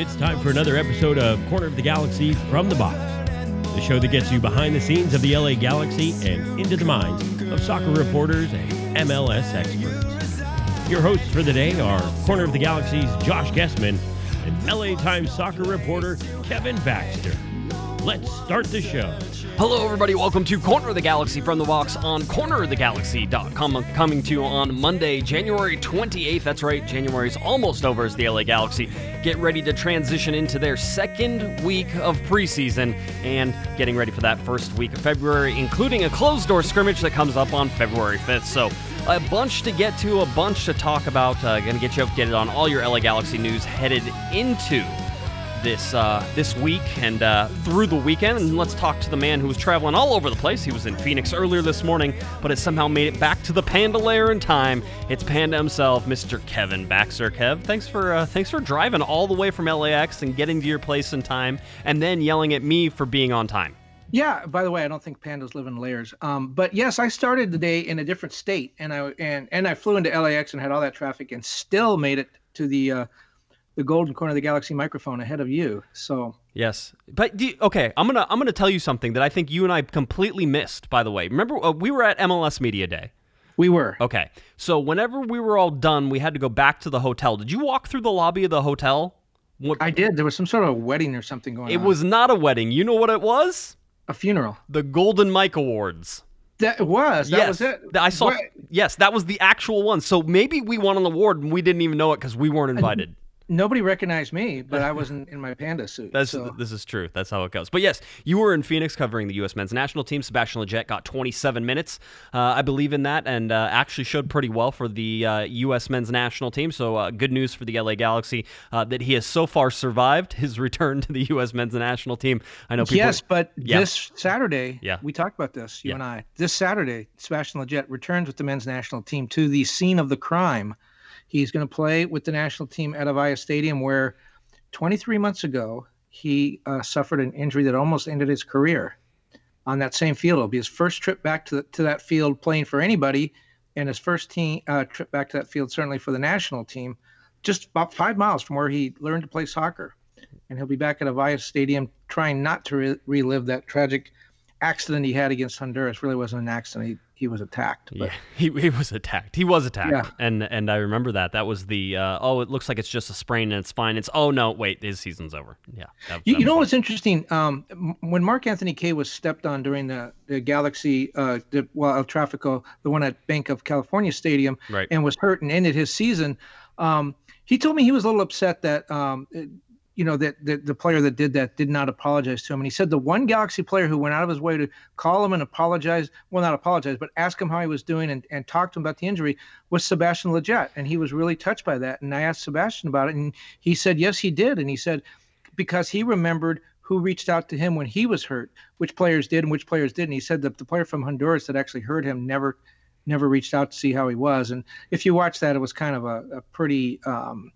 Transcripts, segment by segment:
It's time for another episode of Corner of the Galaxy from the Box, the show that gets you behind the scenes of the LA Galaxy and into the minds of soccer reporters and MLS experts. Your hosts for the day are Corner of the Galaxy's Josh Guessman and LA Times soccer reporter Kevin Baxter. Let's start the show. Hello, everybody. Welcome to Corner of the Galaxy from the Box on cornerofthegalaxy.com. Coming to you on Monday, January 28th. That's right, January's almost over as the LA Galaxy get ready to transition into their second week of preseason and getting ready for that first week of February, including a closed door scrimmage that comes up on February 5th. So, a bunch to get to, a bunch to talk about. Uh, going to get you updated on all your LA Galaxy news headed into this uh, this week and uh, through the weekend. And let's talk to the man who was traveling all over the place. He was in Phoenix earlier this morning, but has somehow made it back to the Panda lair in time. It's Panda himself, Mr. Kevin Baxter. Kev, thanks for uh, thanks for driving all the way from LAX and getting to your place in time, and then yelling at me for being on time. Yeah. By the way, I don't think pandas live in layers. Um, but yes, I started the day in a different state, and I and and I flew into LAX and had all that traffic, and still made it to the uh, the golden corner of the galaxy microphone ahead of you. So yes, but do you, okay, I'm gonna I'm gonna tell you something that I think you and I completely missed. By the way, remember uh, we were at MLS Media Day. We were okay. So whenever we were all done, we had to go back to the hotel. Did you walk through the lobby of the hotel? What, I did. There was some sort of wedding or something going it on. It was not a wedding. You know what it was? A funeral. The Golden Mike Awards. That was. That yes, was it. I saw. What? Yes, that was the actual one. So maybe we won an award and we didn't even know it because we weren't invited nobody recognized me, but I wasn't in my panda suit. That's so. this is true. That's how it goes. But yes, you were in Phoenix covering the U.S. men's national team. Sebastian Lletget got 27 minutes, uh, I believe in that, and uh, actually showed pretty well for the uh, U.S. men's national team. So uh, good news for the LA Galaxy uh, that he has so far survived his return to the U.S. men's national team. I know. People, yes, but yeah. this Saturday, yeah. we talked about this, you yeah. and I. This Saturday, Sebastian Lletget returns with the men's national team to the scene of the crime He's going to play with the national team at Avaya Stadium, where 23 months ago he uh, suffered an injury that almost ended his career on that same field. It'll be his first trip back to, the, to that field playing for anybody, and his first team uh, trip back to that field certainly for the national team, just about five miles from where he learned to play soccer. And he'll be back at Avaya Stadium trying not to re- relive that tragic accident he had against Honduras. Really wasn't an accident. He he was attacked. But. Yeah, he, he was attacked. He was attacked. Yeah. And and I remember that. That was the uh, oh, it looks like it's just a sprain and it's fine. It's oh no, wait, his season's over. Yeah. That, you, that you know fun. what's interesting? Um, when Mark Anthony Kaye was stepped on during the the Galaxy, uh, the, well, El Trafico, the one at Banc of California Stadium, right. and was hurt and ended his season. Um, he told me he was a little upset that um, you know that the, the player that did that did not apologize to him. And he said the one galaxy player who went out of his way to call him and apologize well not apologize but ask him how he was doing and, and talk to him about the injury was sebastian lletget and he was really touched by that. And i asked sebastian about it and he said yes he did. And he said because he remembered who reached out to him when he was hurt which players did and which players didn't. He said that the player from honduras that actually hurt him never never reached out to see how he was. And if you watch that it was kind of a, a pretty um,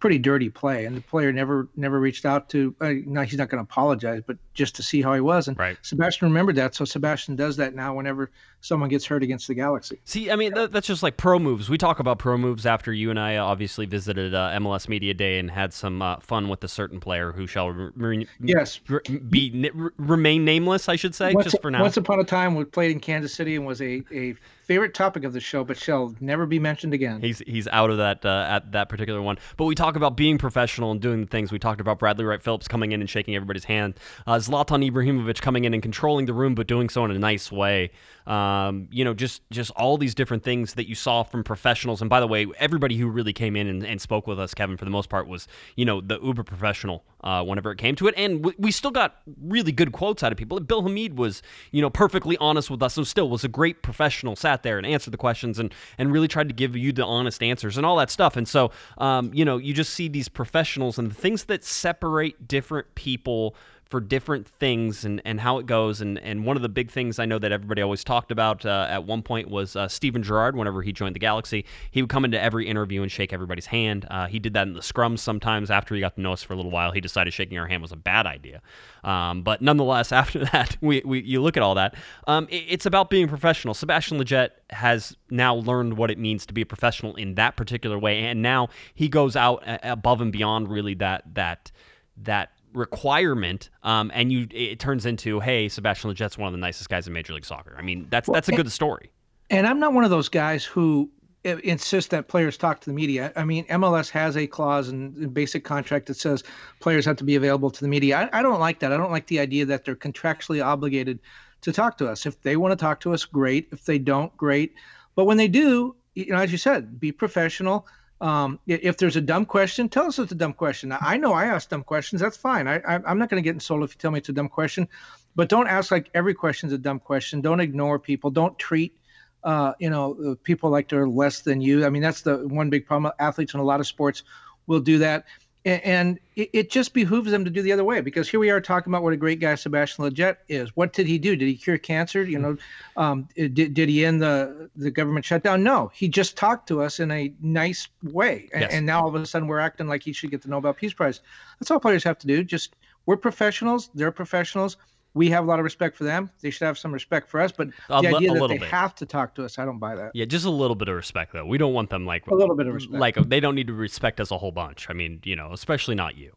pretty dirty play, and the player never never reached out to. Uh, no, he's not going to apologize, but just to see how he was. And right. Sebastian remembered that, so Sebastian does that now whenever someone gets hurt against the Galaxy. See, I mean, that, that's just like pro moves. We talk about pro moves after you and I obviously visited uh, MLS Media Day and had some uh, fun with a certain player who shall re- yes be remain nameless. I should say, once, just for now. Once upon a time, we played in Kansas City and was a a favorite topic of the show, but shall never be mentioned again. He's he's out of that uh, at that particular one. But we talk about being professional and doing the things. We talked about Bradley Wright Phillips coming in and shaking everybody's hand. Uh, Zlatan Ibrahimovic coming in and controlling the room, but doing so in a nice way. Um, you know, just just all these different things that you saw from professionals. And by the way, everybody who really came in and, and spoke with us, Kevin, for the most part, was you know the uber professional uh, whenever it came to it. And we, we still got really good quotes out of people. Bill Hamid was you know perfectly honest with us, and still was a great professional. Sat there and answered the questions and and really tried to give you the honest answers and all that stuff. And so um, you know, you just see these professionals and the things that separate different people for different things and, and how it goes. And, and one of the big things I know that everybody always talked about uh, at one point was uh, Steven Gerrard. Whenever he joined the Galaxy, he would come into every interview and shake everybody's hand. Uh, he did that in the scrums sometimes. After he got to know us for a little while, he decided shaking our hand was a bad idea. Um, but nonetheless, after that, we, we you look at all that. Um, it, it's about being professional. Sebastian Lletget has now learned what it means to be a professional in that particular way, and now he goes out above and beyond really that that that requirement, um, and you it turns into, hey, Sebastian Lletget's one of the nicest guys in Major League Soccer. I mean, that's that's a good story. And I'm not one of those guys who insist that players talk to the media. I mean, MLS has a clause in basic contract that says players have to be available to the media. I, I don't like that. I don't like the idea that they're contractually obligated to talk to us. If they want to talk to us, great. If they don't, great. But when they do, you know, as you said, be professional. Um, if there's a dumb question, tell us it's a dumb question. I know I ask dumb questions. That's fine. I, I, am not going to get insulted if you tell me it's a dumb question, but don't ask like every question's a dumb question. Don't ignore people. Don't treat, uh, you know, people like they're less than you. I mean, that's the one big problem. Athletes in a lot of sports will do that and it, just behooves them to do the other way because here we are talking about what a great guy Sebastian Lletget is. What did he do? Did he cure cancer? You know, um, did, did he end the the government shutdown? No, he just talked to us in a nice way, yes. and now all of a sudden we're acting like he should get the Nobel Peace Prize. That's all players have to do. Just we're professionals. They're professionals we have a lot of respect for them. They should have some respect for us. But a, the idea that they bit. have to talk to us, I don't buy that. Yeah, just a little bit of respect though. We don't want them like a little bit of respect. Like they don't need to respect us a whole bunch. I mean, you know, especially not you.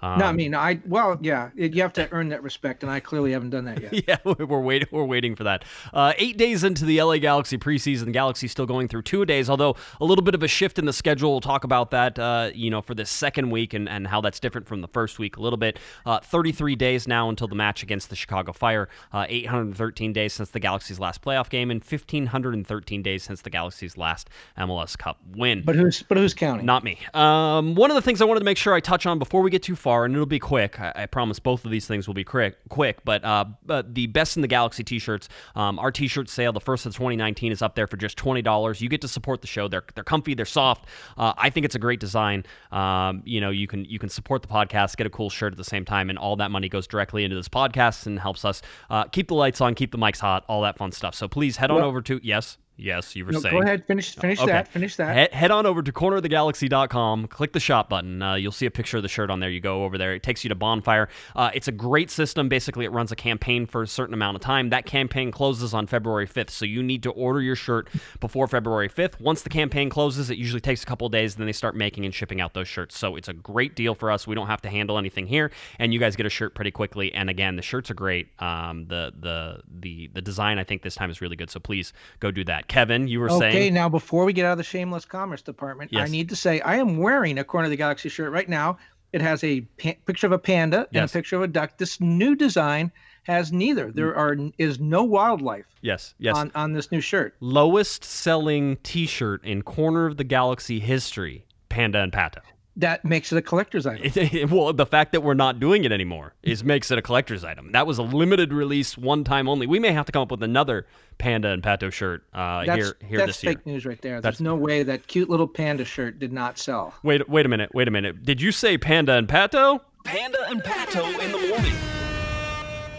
Um, no, I mean, I well, yeah, it, you have to earn that respect, and I clearly haven't done that yet. yeah, we're waiting. We're waiting for that. Uh, eight days into the LA Galaxy preseason, the Galaxy still going through two days, although a little bit of a shift in the schedule. We'll talk about that, uh, you know, for this second week and, and how that's different from the first week a little bit. Uh, 33 days now until the match against the Chicago Fire. Uh, 813 days since the Galaxy's last playoff game, and 1513 days since the Galaxy's last MLS Cup win. But who's but who's counting? Not me. Um, one of the things I wanted to make sure I touch on before we get too far, and it'll be quick quick. I, I, promise both of these things will be quick. Quick, but uh, but the best in the galaxy T-shirts. Um, our T-shirt sale, the first of 2019, is up there for just twenty dollars. You get to support the show. They're they're comfy. They're soft. Uh, I think it's a great design. Um, you know, you can you can support the podcast, get a cool shirt at the same time, and all that money goes directly into this podcast and helps us uh, keep the lights on, keep the mics hot, all that fun stuff. So please head on over to yes. Yes, you were no, saying. Go ahead, finish finish okay. that. Finish that. Head, head on over to cornerofthegalaxy.com. Click the shop button. Uh, you'll see a picture of the shirt on there. You go over there. It takes you to Bonfire. Uh, it's a great system. Basically, it runs a campaign for a certain amount of time. That campaign closes on February 5th, so you need to order your shirt before February 5th. Once the campaign closes, it usually takes a couple days. Then they start making and shipping out those shirts. So it's a great deal for us. We don't have to handle anything here, and you guys get a shirt pretty quickly. And again, the shirts are great. Um, the the the the design I think this time is really good. So please go do that. Kevin, you were okay. saying Okay, now before we get out of the shameless commerce department, yes. I need to say I am wearing a Corner of the Galaxy shirt right now. It has a pa- picture of a panda yes. and a picture of a duck. This new design has neither. Mm. There are is no wildlife. Yes, yes. On on this new shirt. Lowest selling T-shirt in Corner of the Galaxy history: Panda and Pato that makes it a collector's item. well, the fact that we're not doing it anymore is makes it a collector's item. That was a limited release, one time only. We may have to come up with another panda and pato shirt uh, that's, here here that's this year. That's fake news right there. There's that's, no way that cute little panda shirt did not sell. Wait, wait a minute, wait a minute. Did you say panda and pato? Panda and pato in the morning.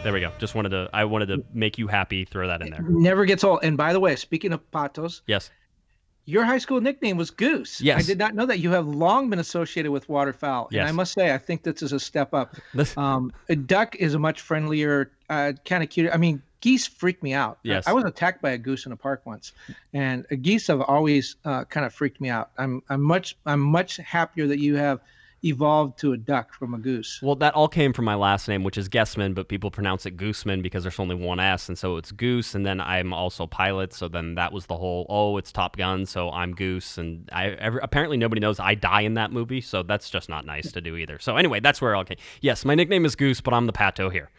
There we go. Just wanted to I wanted to make you happy. Throw that in there. It never gets old. And by the way, speaking of patos, yes, your high school nickname was Goose. Yes. I did not know that. You have long been associated with waterfowl. Yes. And I must say, I think this is a step up. um, a duck is a much friendlier, uh, kind of cute. I mean, geese freak me out. Yes. I, I, was attacked by a goose in a park once, and geese have always uh, kind of freaked me out. I'm I'm much I'm much happier that you have evolved to a duck from a goose. Well, that all came from my last name, which is Guessman, but people pronounce it Gooseman because there's only one S, and so it's Goose. And then I'm also pilot, so then that was the whole oh, it's Top Gun, so I'm Goose. And I every, apparently nobody knows I die in that movie, so that's just not nice to do either. So anyway, that's where I came. Yes, my nickname is Goose, but I'm the pato here.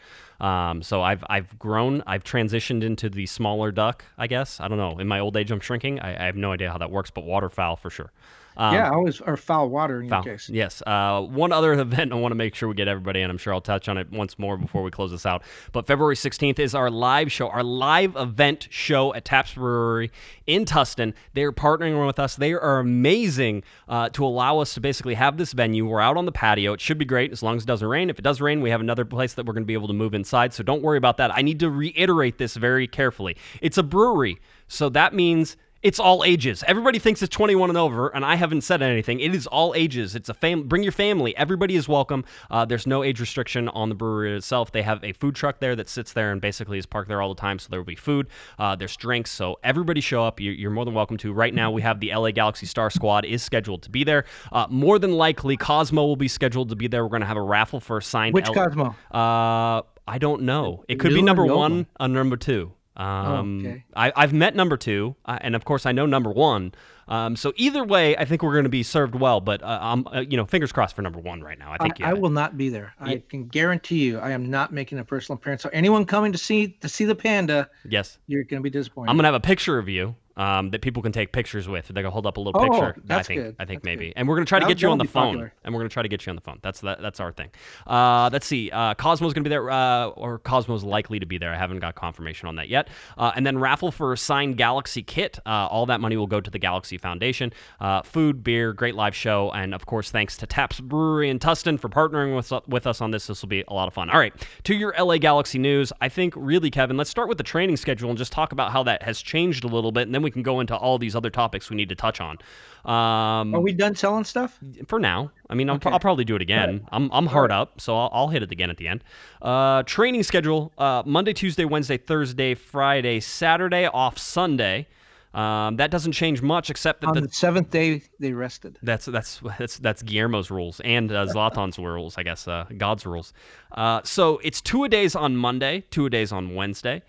Um, so I've I've grown, I've transitioned into the smaller duck, I guess. I don't know. In my old age, I'm shrinking. I, I have no idea how that works, but waterfowl for sure. Um, yeah, always or foul water in Foul. your case. Yes. Uh, one other event I want to make sure we get everybody in. I'm sure I'll touch on it once more before we close this out. But February 16th is our live show, our live event show at Taps Brewery in Tustin. They're partnering with us. They are amazing uh, to allow us to basically have this venue. We're out on the patio. It should be great as long as it doesn't rain. If it does rain, we have another place that we're going to be able to move inside. So don't worry about that. I need to reiterate this very carefully. It's a brewery. So that means it's all ages. Everybody thinks it's 21 and over, and I haven't said anything. It is all ages. It's a fam. Bring your family. Everybody is welcome. Uh, there's no age restriction on the brewery itself. They have a food truck there that sits there and basically is parked there all the time. So there will be food. Uh, there's drinks. So everybody show up. You- You're more than welcome to. Right now, we have the LA Galaxy Star Squad is scheduled to be there. Uh, more than likely, Cosmo will be scheduled to be there. We're going to have a raffle for a signed. Which L- Cosmo? Uh, I don't know. It could be New or number the old one one? or number two. Um, okay. I, I've met number two, uh, and of course I know number one. Um, so either way, I think we're going to be served well. But uh, I'm, uh, you know, fingers crossed for number one right now. I I, think. I yeah. will not be there. Yeah. I can guarantee you, I am not making a personal appearance. So anyone coming to see to see the panda, Yes, you're going to be disappointed. I'm gonna have a picture of you um, that people can take pictures with. They're gonna hold up a little Oh, picture. I think. good. I think That's maybe, good. and we're gonna try to get you on the phone. popular. And we're gonna try to get you on the phone. That's that, that's our thing. Uh, let's see. Uh, Cosmo's gonna be there, uh, or Cosmo's likely to be there. I haven't got confirmation on that yet. Uh, and then raffle for a signed Galaxy kit. Uh, all that money will go to the Galaxy Foundation. Uh, food, beer, great live show, and of course thanks to Taps Brewery in Tustin for partnering with with us on this. This will be a lot of fun. All right, to your LA Galaxy news. I think really, Kevin, let's start with the training schedule and just talk about how that has changed a little bit, and then we can go into all these other topics we need to touch on. Um, Are we done selling stuff? for now. I mean, I'll, Okay. I'll probably do it again. I'm, I'm hard up, so I'll, I'll hit it again at the end. Uh, training schedule uh, Monday, Tuesday, Wednesday, Thursday, Friday, Saturday, off Sunday. Um, that doesn't change much except that On the, the seventh day, they rested. that's that's that's that's Guillermo's rules and uh, Zlatan's rules, I guess, uh, God's rules. Uh, so it's two a days on Monday, two a days on Wednesday,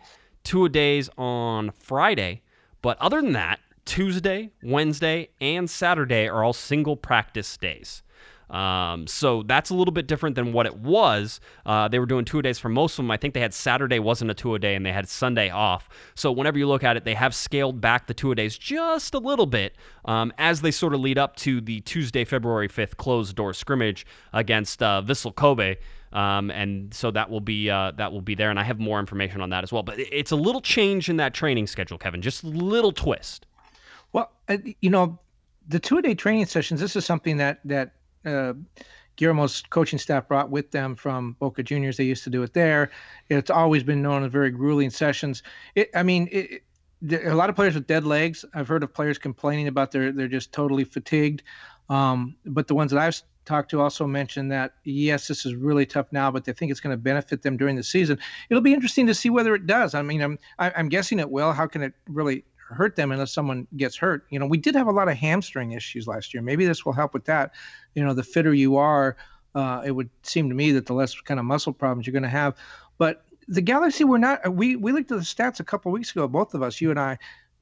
two a days on Friday. But other than that, Tuesday, Wednesday, and Saturday are all single practice days. Um, so that's a little bit different than what it was. Uh, they were doing two days for most of them. I think they had Saturday wasn't a two a day and they had Sunday off. So whenever you look at it, they have scaled back the two a days just a little bit um, as they sort of lead up to the Tuesday, February 5th closed door scrimmage against uh, Vissel Kobe. Um, and so that will be uh, that will be there, and I have more information on that as well. But it's a little change in that training schedule, Kevin. Just a little twist. Well, uh, you know, the two-a-day training sessions. This is something that that uh, Guillermo's coaching staff brought with them from Boca Juniors. They used to do it there. It's always been known as very grueling sessions. It, I mean, it, a lot of players with dead legs. I've heard of players complaining about their they're just totally fatigued. Um, but the ones that I've talked to also mentioned that yes, this is really tough now, but they think it's going to benefit them during the season. It'll be interesting to see whether it does. I mean, I'm I, I'm guessing it will. How can it really hurt them unless someone gets hurt? You know, we did have a lot of hamstring issues last year. Maybe this will help with that. You know, the fitter you are, uh, it would seem to me that the less kind of muscle problems you're going to have. But the Galaxy were not. We we looked at the stats a couple weeks ago, both of us, you and I,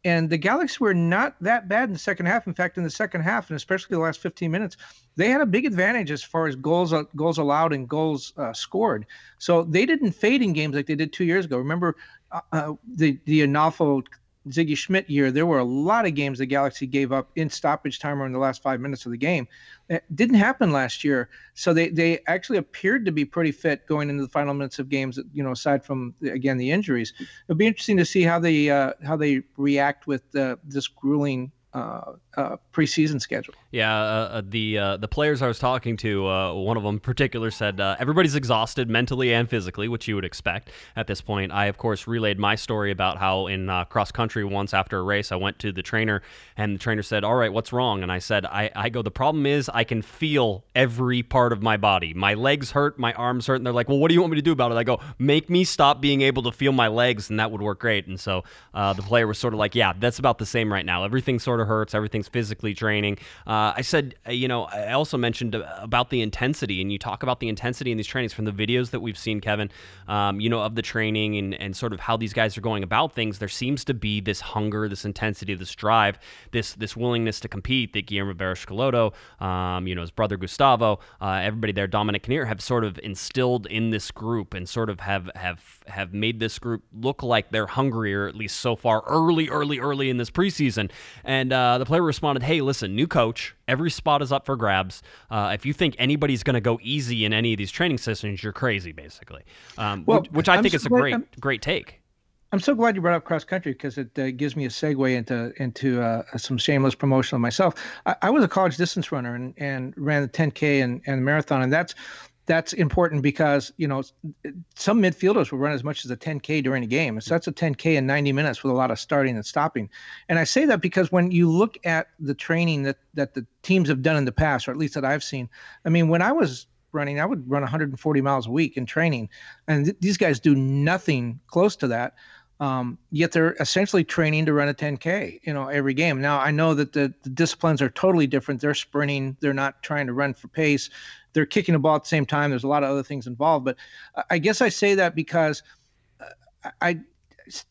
and the Galaxy were not that bad in the second half. In fact, in the second half, and especially the last 15 minutes, they had a big advantage as far as goals uh, goals allowed and goals uh, scored. So they didn't fade in games like they did two years ago. Remember uh, uh, the the Onalfo Sigi Schmidt year? There were a lot of games the Galaxy gave up in stoppage time or in the last five minutes of the game. It didn't happen last year. So they they actually appeared to be pretty fit going into the final minutes of games. You know, aside from again the injuries, it'll be interesting to see how they uh, how they react with uh, this grueling uh, uh, preseason schedule. Yeah, uh, uh, the uh, the players I was talking to, uh, one of them in particular said uh, everybody's exhausted mentally and physically, which you would expect at this point. I of course relayed my story about how in cross country once after a race I went to the trainer and the trainer said, "All right, what's wrong?" And I said, "I I go the problem is I can feel every part of my body. My legs hurt, my arms hurt." And they're like, "Well, what do you want me to do about it?" I go, "Make me stop being able to feel my legs, and that would work great." And so the player was sort of like, "Yeah, that's about the same right now. Everything sort of hurts. Everything's physically draining." Uh, I said, uh, you know, I also mentioned about the intensity, and you talk about the intensity in these trainings from the videos that we've seen, Kevin. Um, you know, of the training and and sort of how these guys are going about things. There seems to be this hunger, this intensity, this drive, this this willingness to compete that Guillermo Barros um, you know, his brother Gustavo, uh, everybody there, Dominic Kinnear, have sort of instilled in this group and sort of have have have made this group look like they're hungrier, at least so far, early, early, early in this preseason. And uh, the player responded, "Hey, listen, new coach. Every spot is up for grabs. Uh, if you think anybody's going to go easy in any of these training sessions, you're crazy, basically." Um, well, which, which I I'm think so is a great, I'm, great take. I'm so glad you brought up cross country because it uh, gives me a segue into into uh, some shameless promotion of myself. I, I, was a college distance runner and, and ran the 10K and, and marathon, and that's that's important because you know some midfielders will run as much as a 10k during a game. So that's a 10k in 90 minutes with a lot of starting and stopping. And i say that because when you look at the training that that the teams have done in the past or at least that i've seen i mean when i was running i would run 140 miles a week in training. And th- these guys do nothing close to that. Um, yet they're essentially training to run a 10k you know every game. Now i know that the, the disciplines are totally different. They're sprinting. They're not trying to run for pace they're kicking the ball at the same time. There's a lot of other things involved, but I guess I say that because uh, I,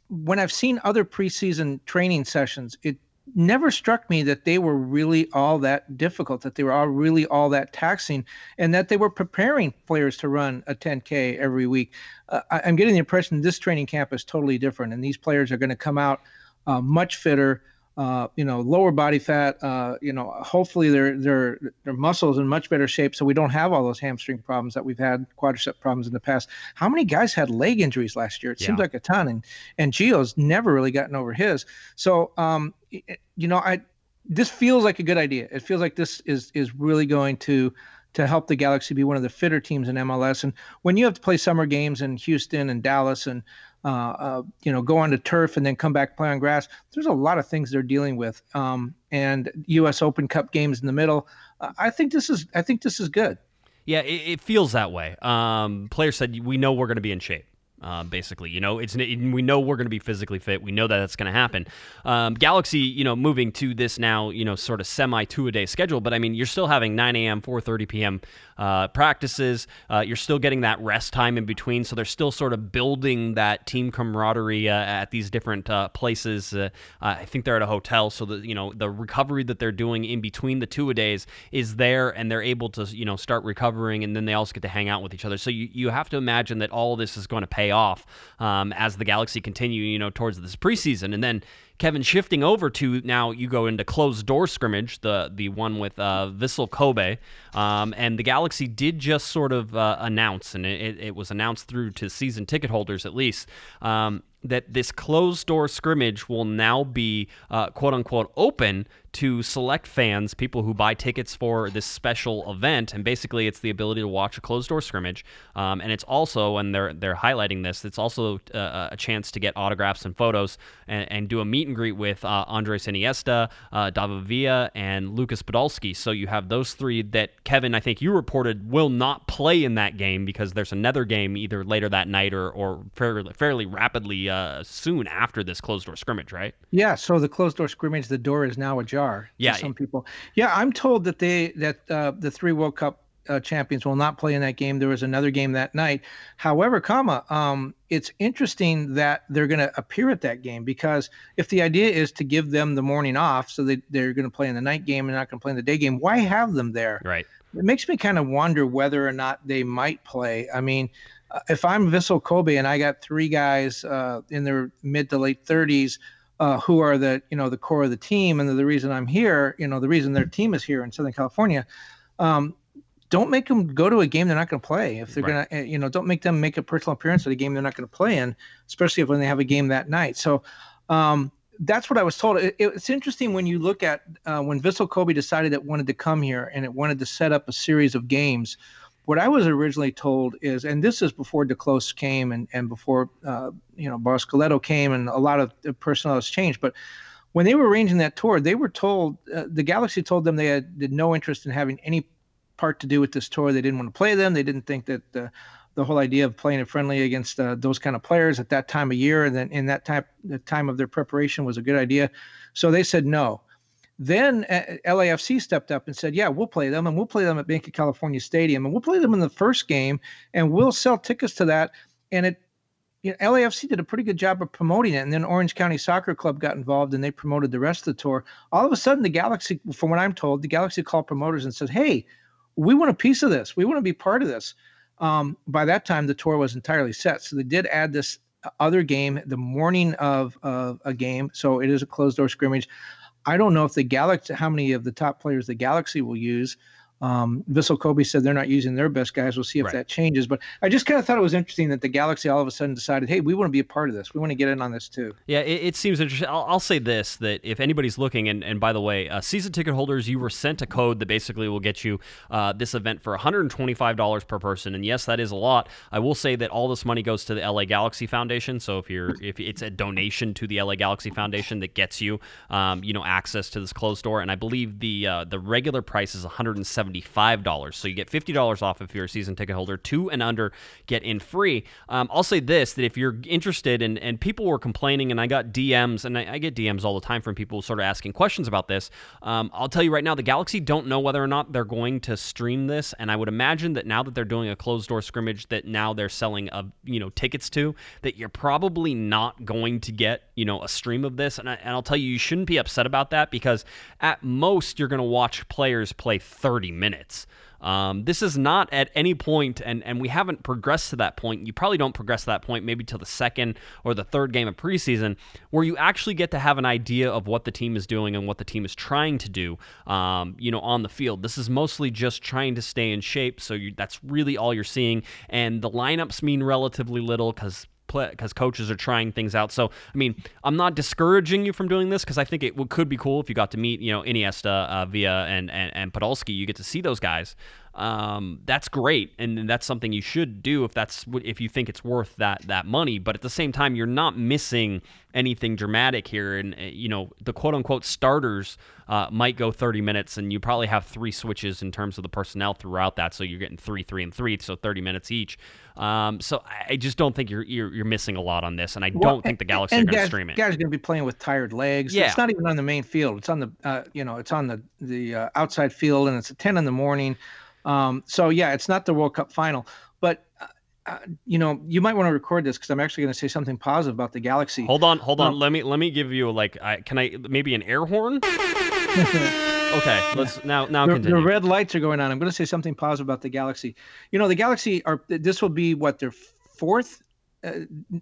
when I've seen other preseason training sessions, it never struck me that they were really all that difficult, that they were all really all that taxing, and that they were preparing players to run a 10K every week. Uh, I'm getting the impression this training camp is totally different, and these players are going to come out uh, much fitter, uh, you know, lower body fat. Uh, you know, hopefully their their their muscles in much better shape, so we don't have all those hamstring problems that we've had, quadricep problems in the past. How many guys had leg injuries last year? It yeah. seems like a ton, and and Gio's never really gotten over his. So, um, you know, I this feels like a good idea. It feels like this is is really going to to help the Galaxy be one of the fitter teams in MLS. And when you have to play summer games in Houston and Dallas and uh, uh, you know, go on to turf and then come back play on grass. There's a lot of things they're dealing with, um, and U.S. Open Cup games in the middle. Uh, I think this is I think this is good. Yeah, it, it feels that way. Um, players said we know we're going to be in shape. Uh, basically, you know, it's we know we're going to be physically fit. We know that that's going to happen. Um, Galaxy, you know, moving to this now, you know, sort of semi two a day schedule, but I mean, you're still having 9 a.m., 4:30 p.m. Uh, practices. Uh, you're still getting that rest time in between, so they're still sort of building that team camaraderie uh, at these different uh, places. Uh, I think they're at a hotel, so that you know the recovery that they're doing in between the two a days is there, and they're able to you know start recovering, and then they also get to hang out with each other. So you you have to imagine that all this is going to pay pay off um, as the Galaxy continue, you know, towards this preseason. And then Kevin shifting over to now you go into closed door scrimmage, the the one with uh, Vissel Kobe, um, and the Galaxy did just sort of uh, announce, and it, it, was announced through to season ticket holders at least, um, that this closed door scrimmage will now be uh, quote unquote open to select fans, people who buy tickets for this special event, and basically it's the ability to watch a closed door scrimmage. Um, and it's also, and they're they're highlighting this, it's also uh, a chance to get autographs and photos and, and do a meet and greet with uh, Andres Iniesta, uh, David Villa, and Lucas Podolski. So you have those three that Kevin, I think you reported, will not play in that game because there's another game either later that night or or fairly fairly rapidly uh, soon after this closed door scrimmage, right? Yeah. So the closed door scrimmage, the door is now ajar jar. Yeah, some people. Yeah, I'm told that they that uh, the three World Cup uh, champions will not play in that game. There was another game that night. However, comma, um, it's interesting that they're going to appear at that game because if the idea is to give them the morning off, so they they're going to play in the night game and not going to play in the day game, why have them there? Right. It makes me kind of wonder whether or not they might play. I mean, uh, if I'm Vissel Kobe and I got three guys uh, in their mid to late 30s uh, who are the you know the core of the team and the, the, reason I'm here, you know, the reason their team is here in Southern California. Um, don't make them go to a game they're not going to play. If they're right. going to, you know, don't make them make a personal appearance at a game they're not going to play in, especially if when they have a game that night. So um, that's what I was told. It, it's interesting when you look at uh, when Vissel Kobe decided it wanted to come here and it wanted to set up a series of games what I was originally told is, and this is before te Kloese came and, and before, uh, you know, Barros Schelotto came and a lot of the personnel has changed. But when they were arranging that tour, they were told, uh, the Galaxy told them they had, had no interest in having any part to do with this tour. They didn't want to play them. They didn't think that the, the whole idea of playing it friendly against uh, those kind of players at that time of year and then in that time, the time of their preparation was a good idea. So they said no. Then uh, LAFC stepped up and said, "Yeah, we'll play them, and we'll play them at Banc of California Stadium, and we'll play them in the first game, and we'll sell tickets to that." And it, you know, LAFC did a pretty good job of promoting it, and then Orange County Soccer Club got involved, and they promoted the rest of the tour. All of a sudden, the Galaxy, from what I'm told, the Galaxy called promoters and said, "Hey, we want a piece of this. We want to be part of this." Um, by that time, the tour was entirely set, so they did add this other game the morning of, of a game, so it is a closed door scrimmage. I don't know if the Galaxy, how many of the top players the Galaxy will use. Um, Vissel Kobe said they're not using their best guys. We'll see if Right. that changes. But I just kind of thought it was interesting that the Galaxy all of a sudden decided, hey, we want to be a part of this. We want to get in on this too. Yeah, it, it seems interesting. I'll, I'll say this: that if anybody's looking, and, and by the way, uh, season ticket holders, you were sent a code that basically will get you uh, this event for $125 per person. And yes, that is a lot. I will say that all this money goes to the LA Galaxy Foundation. So if you're if it's a donation to the LA Galaxy Foundation that gets you, um, you know, access to this closed door. And I believe the uh, the regular price is $175. So you get $50 off if you're a season ticket holder. Two and under get in free. Um, I'll say this: that if you're interested, and and people were complaining, and I got DMs, and I, I get DMs all the time from people sort of asking questions about this. Um, I'll tell you right now, the Galaxy don't know whether or not they're going to stream this, and I would imagine that now that they're doing a closed door scrimmage, that now they're selling a you know tickets to, that you're probably not going to get you know a stream of this, and, I, and I'll tell you, you shouldn't be upset about that because at most you're going to watch players play 30 minutes. Um, this is not at any point, and, and we haven't progressed to that point. You probably don't progress to that point maybe till the second or the third game of preseason, where you actually get to have an idea of what the team is doing and what the team is trying to do, um, you know, on the field. This is mostly just trying to stay in shape, so you, that's really all you're seeing. And the lineups mean relatively little because because coaches are trying things out. So, I mean, I'm not discouraging you from doing this because I think it could be cool if you got to meet, you know, Iniesta, uh, Villa, and, and and Podolski. You get to see those guys. Um, that's great, and that's something you should do if that's if you think it's worth that that money. But at the same time, you're not missing anything dramatic here, and uh, you know the quote unquote starters uh, might go 30 minutes, and you probably have three switches in terms of the personnel throughout that, so you're getting three, three, and three, so 30 minutes each. Um, so I- just don't think you're, you're you're missing a lot on this, and I Well, don't think the Galaxy are and going to stream it. Guys are going to be playing with tired legs. Yeah. It's not even on the main field. It's on the uh, you know it's on the the uh, outside field, and it's at ten in the morning. Um, so yeah, it's not the World Cup final, but. Uh, uh, you know, you might want to record this because I'm actually going to say something positive about the Galaxy. Hold on, hold on. Um, let me let me give you like, I, can I maybe an air horn? okay, let's now now the, continue. the red lights are going on. I'm going to say something positive about the Galaxy. You know, the Galaxy are. This will be what their fourth uh,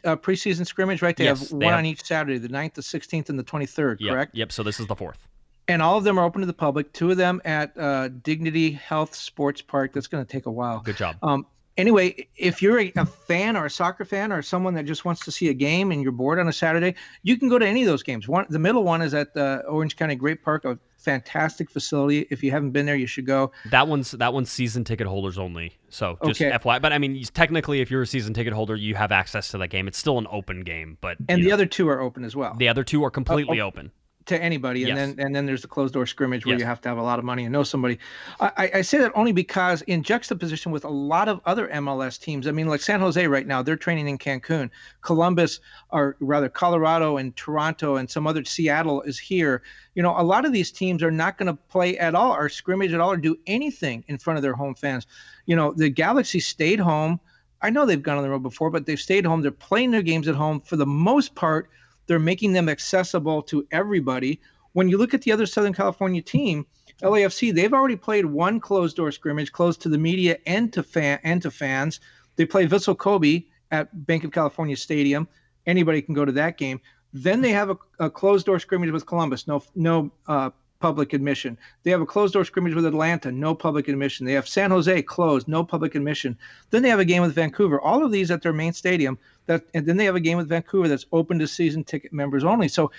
uh, preseason scrimmage, right? They Yes, have they one have- on each Saturday, the 9th, the 16th, and the 23rd. Yep, Correct. Yep. So this is the fourth. And all of them are open to the public. Two of them at uh, Dignity Health Sports Park. That's going to take a while. Good job. Um, anyway, if you're a, a fan or a soccer fan or someone that just wants to see a game and you're bored on a Saturday, you can go to any of those games. One, the middle one is at the Orange County Great Park, a fantastic facility. If you haven't been there, you should go. That one's that one's season ticket holders only. So just Okay. FYI. But I mean, technically, if you're a season ticket holder, you have access to that game. It's still an open game, but And the know, other two are open as well. the other two are completely oh. open. To anybody, and Yes. then and then there's the closed door scrimmage where Yes. you have to have a lot of money and know somebody. I, I- I say that only because in juxtaposition with a lot of other MLS teams, I mean, like San Jose right now, they're training in Cancun. Columbus, or rather Colorado and Toronto and some other Seattle is here. You know, a lot of these teams are not going to play at all, or scrimmage at all, or do anything in front of their home fans. You know, the Galaxy stayed home. I know they've gone on the road before, but they've stayed home. They're playing their games at home for the most part. They're making them accessible to everybody. When you look at the other Southern California team, LAFC, they've already played one closed door scrimmage, closed to the media and to fan and to fans. They play Vissel Kobe at Banc of California Stadium. Anybody can go to that game. Then they have a, a closed door scrimmage with Columbus, no no uh, public admission. They have a closed door scrimmage with Atlanta, no public admission. They have San Jose closed, no public admission. Then they have a game with Vancouver. All of these at their main stadium. That and then they have a game with Vancouver that's open to season ticket members only. So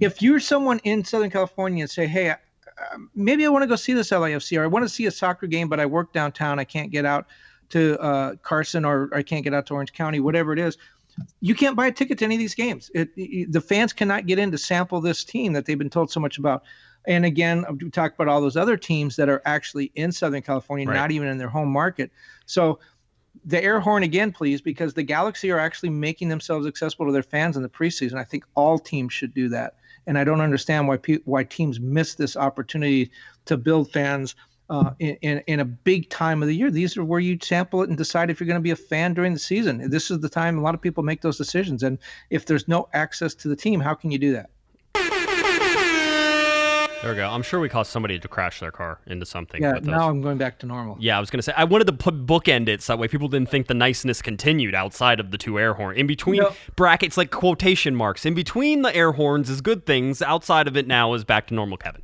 if you're someone in Southern California and say, hey, uh, maybe I want to go see this LAFC or I want to see a soccer game, but I work downtown, I can't get out to uh, Carson or I can't get out to Orange County, whatever it is, you can't buy a ticket to any of these games. It, it- the fans cannot get in to sample this team that they've been told so much about. And again, we talk about all those other teams that are actually in Southern California, Right. not even in their home market. So the air horn again, please, because the Galaxy are actually making themselves accessible to their fans in the preseason. I think all teams should do that, and I don't understand why pe- why teams miss this opportunity to build fans uh, in, in in a big time of the year. These are where you sample it and decide if you're going to be a fan during the season. This is the time a lot of people make those decisions, and if there's no access to the team, how can you do that? There we go. I'm sure we caused somebody to crash their car into something. Yeah, now I'm going back to normal. Yeah, I was gonna say I wanted to put bookend it so that way people didn't think the niceness continued outside of the two air horn. In between No. brackets, like quotation marks. In between the air horns is good things. Outside of it now is back to normal, Kevin.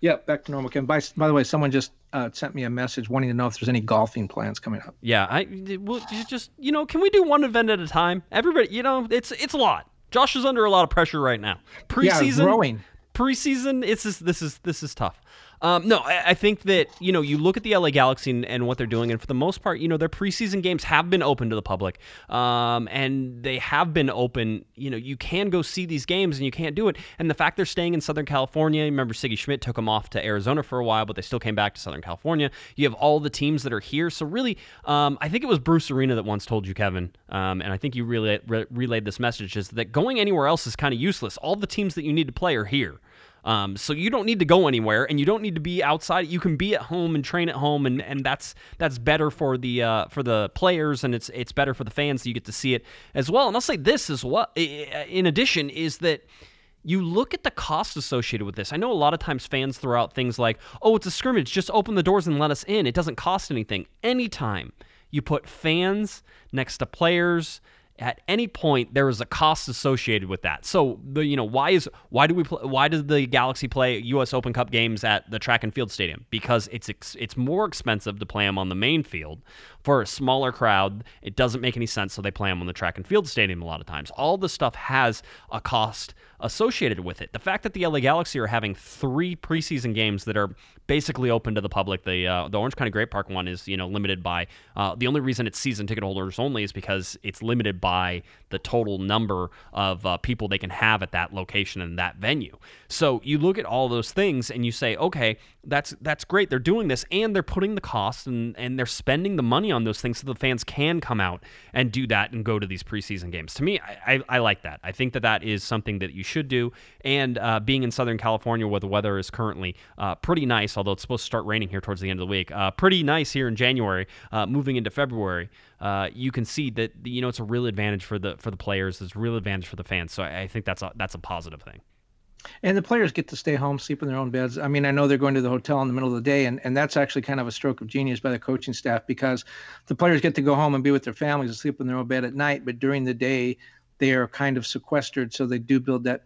Yeah, back to normal. Ken. By, by the way, someone just uh, sent me a message wanting to know if there's any golfing plans coming up. Yeah, I well, just you know, can we do one event at a time? Everybody, you know, it's it's a lot. Josh is under a lot of pressure right now. Yeah, Preseason, growing. Preseason it's just, this is this is tough um, no I, I think that you know you look at the la galaxy and, and what they're doing and for the most part you know their preseason games have been open to the public. Um, and they have been open. You know you can go see these games and you can't do it. And the fact they're staying in southern california remember sigi schmidt took them off to arizona for a while but they still came back to southern california. You have all the teams that are here. So really um, i think it was bruce arena that once told you kevin um, and i think you relay, re- relayed this message is that going anywhere else is kind of useless. All the teams that you need to play are here um, so you don't need to go anywhere, and you don't need to be outside. You can be at home and train at home, and, and that's that's better for the uh, for the players, and it's it's better for the fans. You get to see it as well. And I'll say this as well. In addition, is that you look at the cost associated with this. I know a lot of times fans throw out things like, "Oh, it's a scrimmage. Just open the doors and let us in. It doesn't cost anything." Anytime you put fans next to players at any point there is a cost associated with that. So the you know why is why do we play, why does the Galaxy play U.S. Open Cup games at the track and field stadium? Because it's ex, it's more expensive to play them on the main field for a smaller crowd. It doesn't make any sense, so they play them on the track and field stadium a lot of times. All this stuff has a cost associated with it. The fact that the LA Galaxy are having three preseason games that are basically open to the public. The uh, the Orange County Great Park one is you know limited by uh, the only reason it's season ticket holders only is because it's limited by the total number of uh, people they can have at that location and that venue. So you look at all those things and you say, okay, that's that's great. They're doing this and they're putting the cost and and they're spending the money on those things so the fans can come out and do that and go to these preseason games. To me, I, I, I like that. I think that that is something that you should do. And uh, being in Southern California where the weather is currently uh, pretty nice, although it's supposed to start raining here towards the end of the week, uh, pretty nice here in January, uh, moving into February. Uh, you can see that you know it's a real advantage for the for the players. It's a real advantage for the fans. So I, I think that's a that's a positive thing. And the players get to stay home, sleep in their own beds. I mean, I know they're going to the hotel in the middle of the day, and, and that's actually kind of a stroke of genius by the coaching staff because the players get to go home and be with their families and sleep in their own bed at night. But during the day, they are kind of sequestered, so they do build that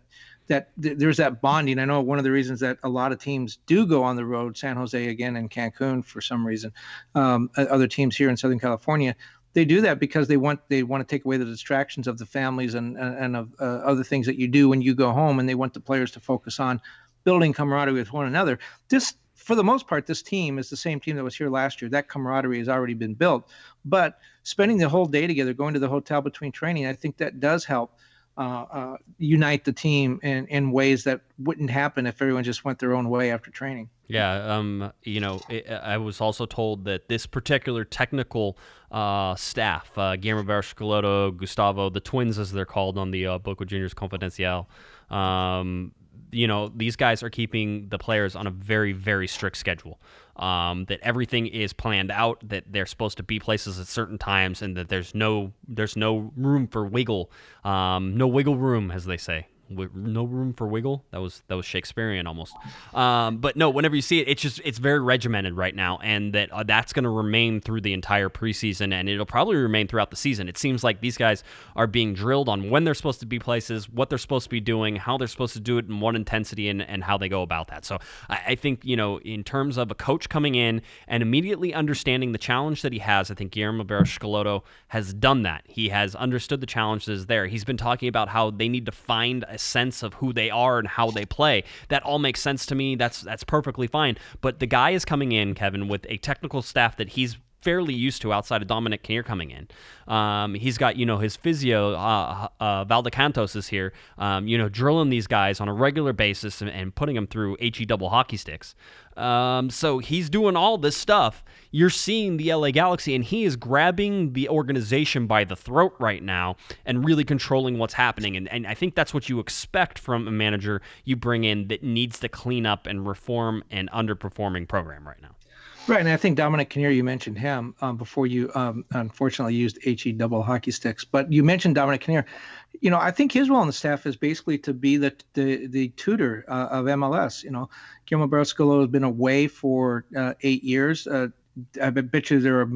that th- there's that bonding. I know one of the reasons that a lot of teams do go on the road, San Jose again and Cancun for some reason, um, other teams here in Southern California, they do that because they want they want to take away the distractions of the families and and, of uh, other things that you do when you go home, and they want the players to focus on building camaraderie with one another. This, for the most part, this team is the same team that was here last year. That camaraderie has already been built, but spending the whole day together, going to the hotel between training, I think that does help. Uh, uh, unite the team in, in ways that wouldn't happen if everyone just went their own way after training. Yeah, um, you know, it, I was also told that this particular technical uh, staff, uh, Barros Schelotto, Gustavo, the twins as they're called on the uh, Boca Juniors Confidencial, um, you know, these guys are keeping the players on a very, very strict schedule. Um, that everything is planned out, that they're supposed to be places at certain times, and that there's no there's no room for wiggle, um, no wiggle room, as they say wi- no room for wiggle. That was that was Shakespearean almost. Um, but no, whenever you see it, it's just it's very regimented right now, and that uh, that's going to remain through the entire preseason, and it'll probably remain throughout the season. It seems like these guys are being drilled on when they're supposed to be places, what they're supposed to be doing, how they're supposed to do it, in what intensity, and, and how they go about that. So I, I think you know, in terms of a coach coming in and immediately understanding the challenge that he has, I think Guillermo Barros Schelotto has done that. He has understood the challenge that is there. He's been talking about how they need to find a sense of who they are and how they play. That all makes sense to me. That's that's perfectly fine. But the guy is coming in, Kevin, with a technical staff that he's fairly used to outside of Dominic Kinnear coming in. Um, he's got, you know, his physio, uh, uh, Valdecantos is here, um, you know, drilling these guys on a regular basis and, and putting them through HE double hockey sticks. Um, so he's doing all this stuff. You're seeing the LA Galaxy, and he is grabbing the organization by the throat right now and really controlling what's happening. And, and I think that's what you expect from a manager you bring in that needs to clean up and reform an underperforming program right now. Right, and I think Dominic Kinnear, you mentioned him um, before you um, unfortunately used HE double hockey sticks, but you mentioned Dominic Kinnear. You know, I think his role on the staff is basically to be the the, the tutor uh, of MLS. You know, Guillermo Barros Schelotto has been away for uh, eight years. Uh, I bet you there are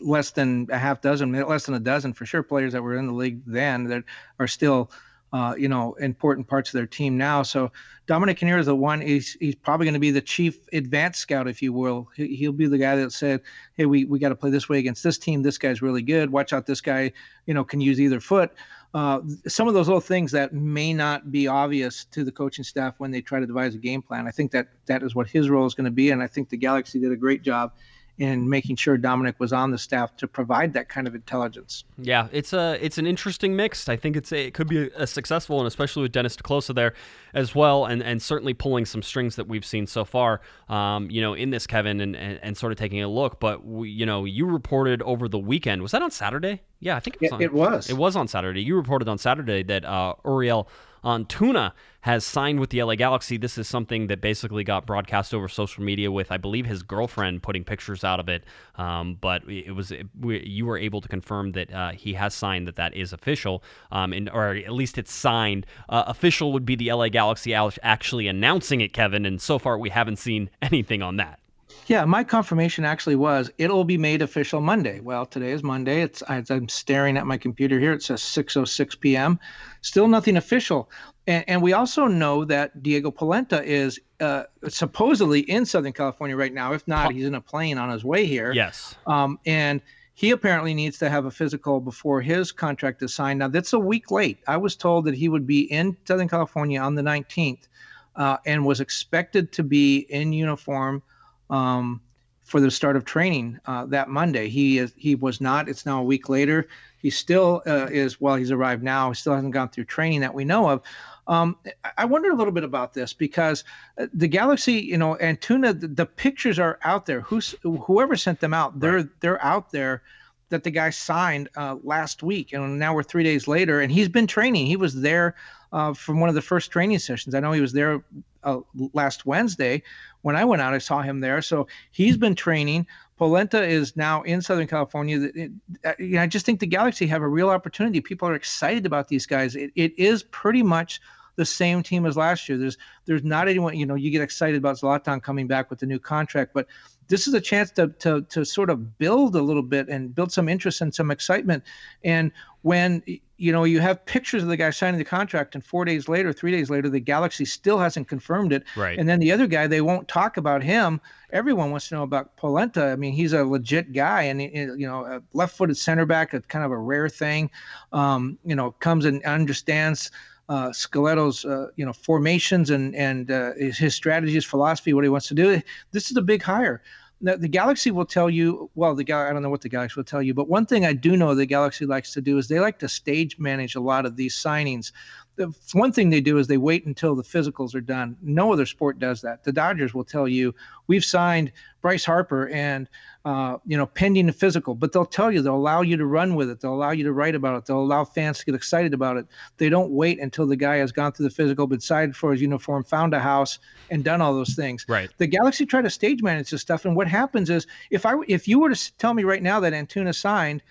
less than a half dozen, less than a dozen for sure, players that were in the league then that are still uh, you know, important parts of their team now. So Dominic Kinnear is the one. He's he's probably going to be the chief advanced scout, if you will. He, will be the guy that said, "Hey, we we got to play this way against this team. This guy's really good. Watch out, this guy, you know, can use either foot." Uh, some of those little things that may not be obvious to the coaching staff when they try to devise a game plan. I think that that is what his role is going to be, and I think the Galaxy did a great job in making sure Dominic was on the staff to provide that kind of intelligence. Yeah, it's a it's an interesting mix. I think it's a, it could be a, a successful, and especially with Dennis te Kloese there as well, and and certainly pulling some strings that we've seen so far. Um, you know, in this Kevin, and, and, and sort of taking a look. But we, you know, you reported over the weekend. Was that on Saturday? Yeah, I think it was. On, it was. It was on Saturday. You reported on Saturday that uh, Uriel Antuna has signed with the LA Galaxy. This is something that basically got broadcast over social media with, I believe, his girlfriend putting pictures out of it. Um, but it was it, we, you were able to confirm that uh, he has signed that that is official, um, and or at least it's signed. Uh, official would be the LA Galaxy actually announcing it, Kevin. And so far, we haven't seen anything on that. Yeah, my confirmation actually was it'll be made official Monday. Well, today is Monday. It's I'm staring at my computer here. It says 6:06 p.m. Still nothing official. And, and we also know that Diego Polenta is uh, supposedly in Southern California right now. If not, he's in a plane on his way here. Yes. Um, and he apparently needs to have a physical before his contract is signed. Now, that's a week late. I was told that he would be in Southern California on the 19th uh, and was expected to be in uniform um, for the start of training uh, that Monday. He is he was not. It's now a week later. He still uh, is. Well, he's arrived now. He still hasn't gone through training that we know of. Um, I wonder a little bit about this because uh, the Galaxy, you know, Antuna, the, the pictures are out there. Who's whoever sent them out? They're right. they're out there that the guy signed uh, last week, and now we're three days later, and he's been training. He was there uh, from one of the first training sessions. I know he was there uh, last Wednesday when I went out. I saw him there, so he's been training. Polenta is now in Southern California. It, it, I just think the Galaxy have a real opportunity. People are excited about these guys. It, it is pretty much the same team as last year. There's there's not anyone, you know, you get excited about Zlatan coming back with the new contract, but this is a chance to, to, to sort of build a little bit and build some interest and some excitement. And when you know you have pictures of the guy signing the contract, and four days later, three days later, the Galaxy still hasn't confirmed it. Right. And then the other guy, they won't talk about him. Everyone wants to know about Polenta. I mean, he's a legit guy, and you know, a left-footed center back, it's kind of a rare thing. Um, you know, comes and understands uh, Schelotto's uh, you know formations and and uh, his, his strategies, philosophy, what he wants to do. This is a big hire the, the Galaxy will tell you. Well, the guy I don't know what the Galaxy will tell you, but one thing I do know the Galaxy likes to do is they like to stage manage a lot of these signings. The one thing they do is they wait until the physicals are done. No other sport does that. The Dodgers will tell you we've signed Bryce Harper and uh, you know pending the physical, but they'll tell you they'll allow you to run with it. They'll allow you to write about it. They'll allow fans to get excited about it. They don't wait until the guy has gone through the physical, been signed for his uniform, found a house, and done all those things. Right. The Galaxy try to stage manage this stuff, and what happens is if I if you were to tell me right now that Antuna signed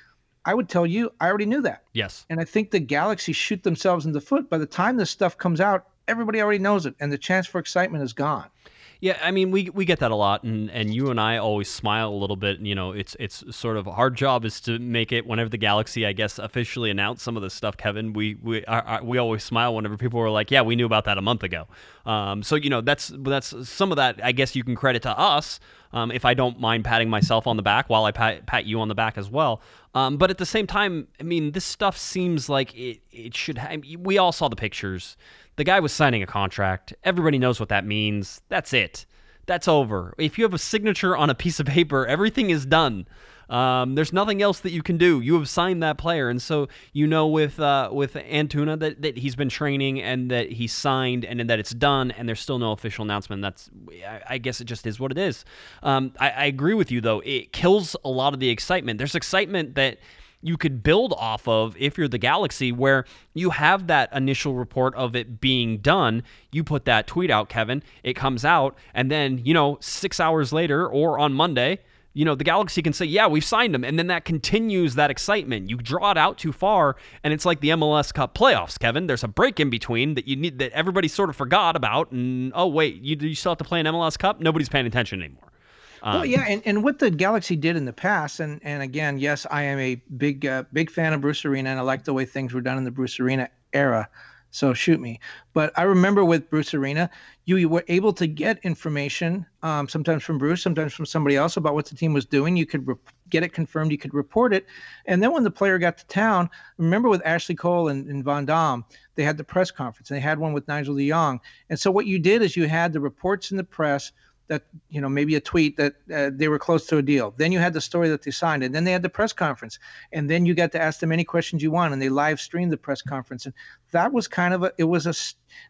I would tell you, I already knew that. Yes. And I think the Galaxy shoot themselves in the foot. By the time this stuff comes out, everybody already knows it, and the chance for excitement is gone. Yeah, I mean, we we get that a lot, and, and you and I always smile a little bit. And, You know, it's it's sort of our job is to make it whenever the Galaxy, I guess, officially announce some of this stuff. Kevin, we we we always smile whenever people are like, "Yeah, we knew about that a month ago." Um, so you know, that's that's some of that. I guess you can credit to us. Um, if I don't mind patting myself on the back while I pat, pat you on the back as well. Um, but at the same time, I mean, this stuff seems like it, it should. Ha- we all saw the pictures. The guy was signing a contract. Everybody knows what that means. That's it. That's over. If you have a signature on a piece of paper, everything is done. Um, there's nothing else that you can do. You have signed that player, and so you know with uh, with Antuna that, that he's been training and that he's signed and that it's done, and there's still no official announcement. That's I, I guess it just is what it is. Um, I, I agree with you though. It kills a lot of the excitement. There's excitement that you could build off of if you're the Galaxy, where you have that initial report of it being done. You put that tweet out, Kevin. It comes out, and then you know six hours later or on Monday you know, the Galaxy can say, yeah, we've signed him. And then that continues that excitement. You draw it out too far, and it's like the MLS Cup playoffs, Kevin. There's a break in between that you need that everybody sort of forgot about. And oh, wait, you, you still have to play an MLS Cup? Nobody's paying attention anymore. Um, well, yeah, and, and what the Galaxy did in the past, and and again, yes, I am a big uh, big fan of Bruce Arena, and I like the way things were done in the Bruce Arena era. So shoot me. But I remember with Bruce Arena, you were able to get information, um, sometimes from Bruce, sometimes from somebody else about what the team was doing. You could re- get it confirmed, you could report it. And then when the player got to town, remember with Ashley Cole and, and Van Damme, they had the press conference. They had one with Nigel de Jong. And so what you did is you had the reports in the press that you know maybe a tweet that uh, they were close to a deal. Then you had the story that they signed, and then they had the press conference, and then you got to ask them any questions you want, and they live streamed the press conference, and that was kind of a it was a,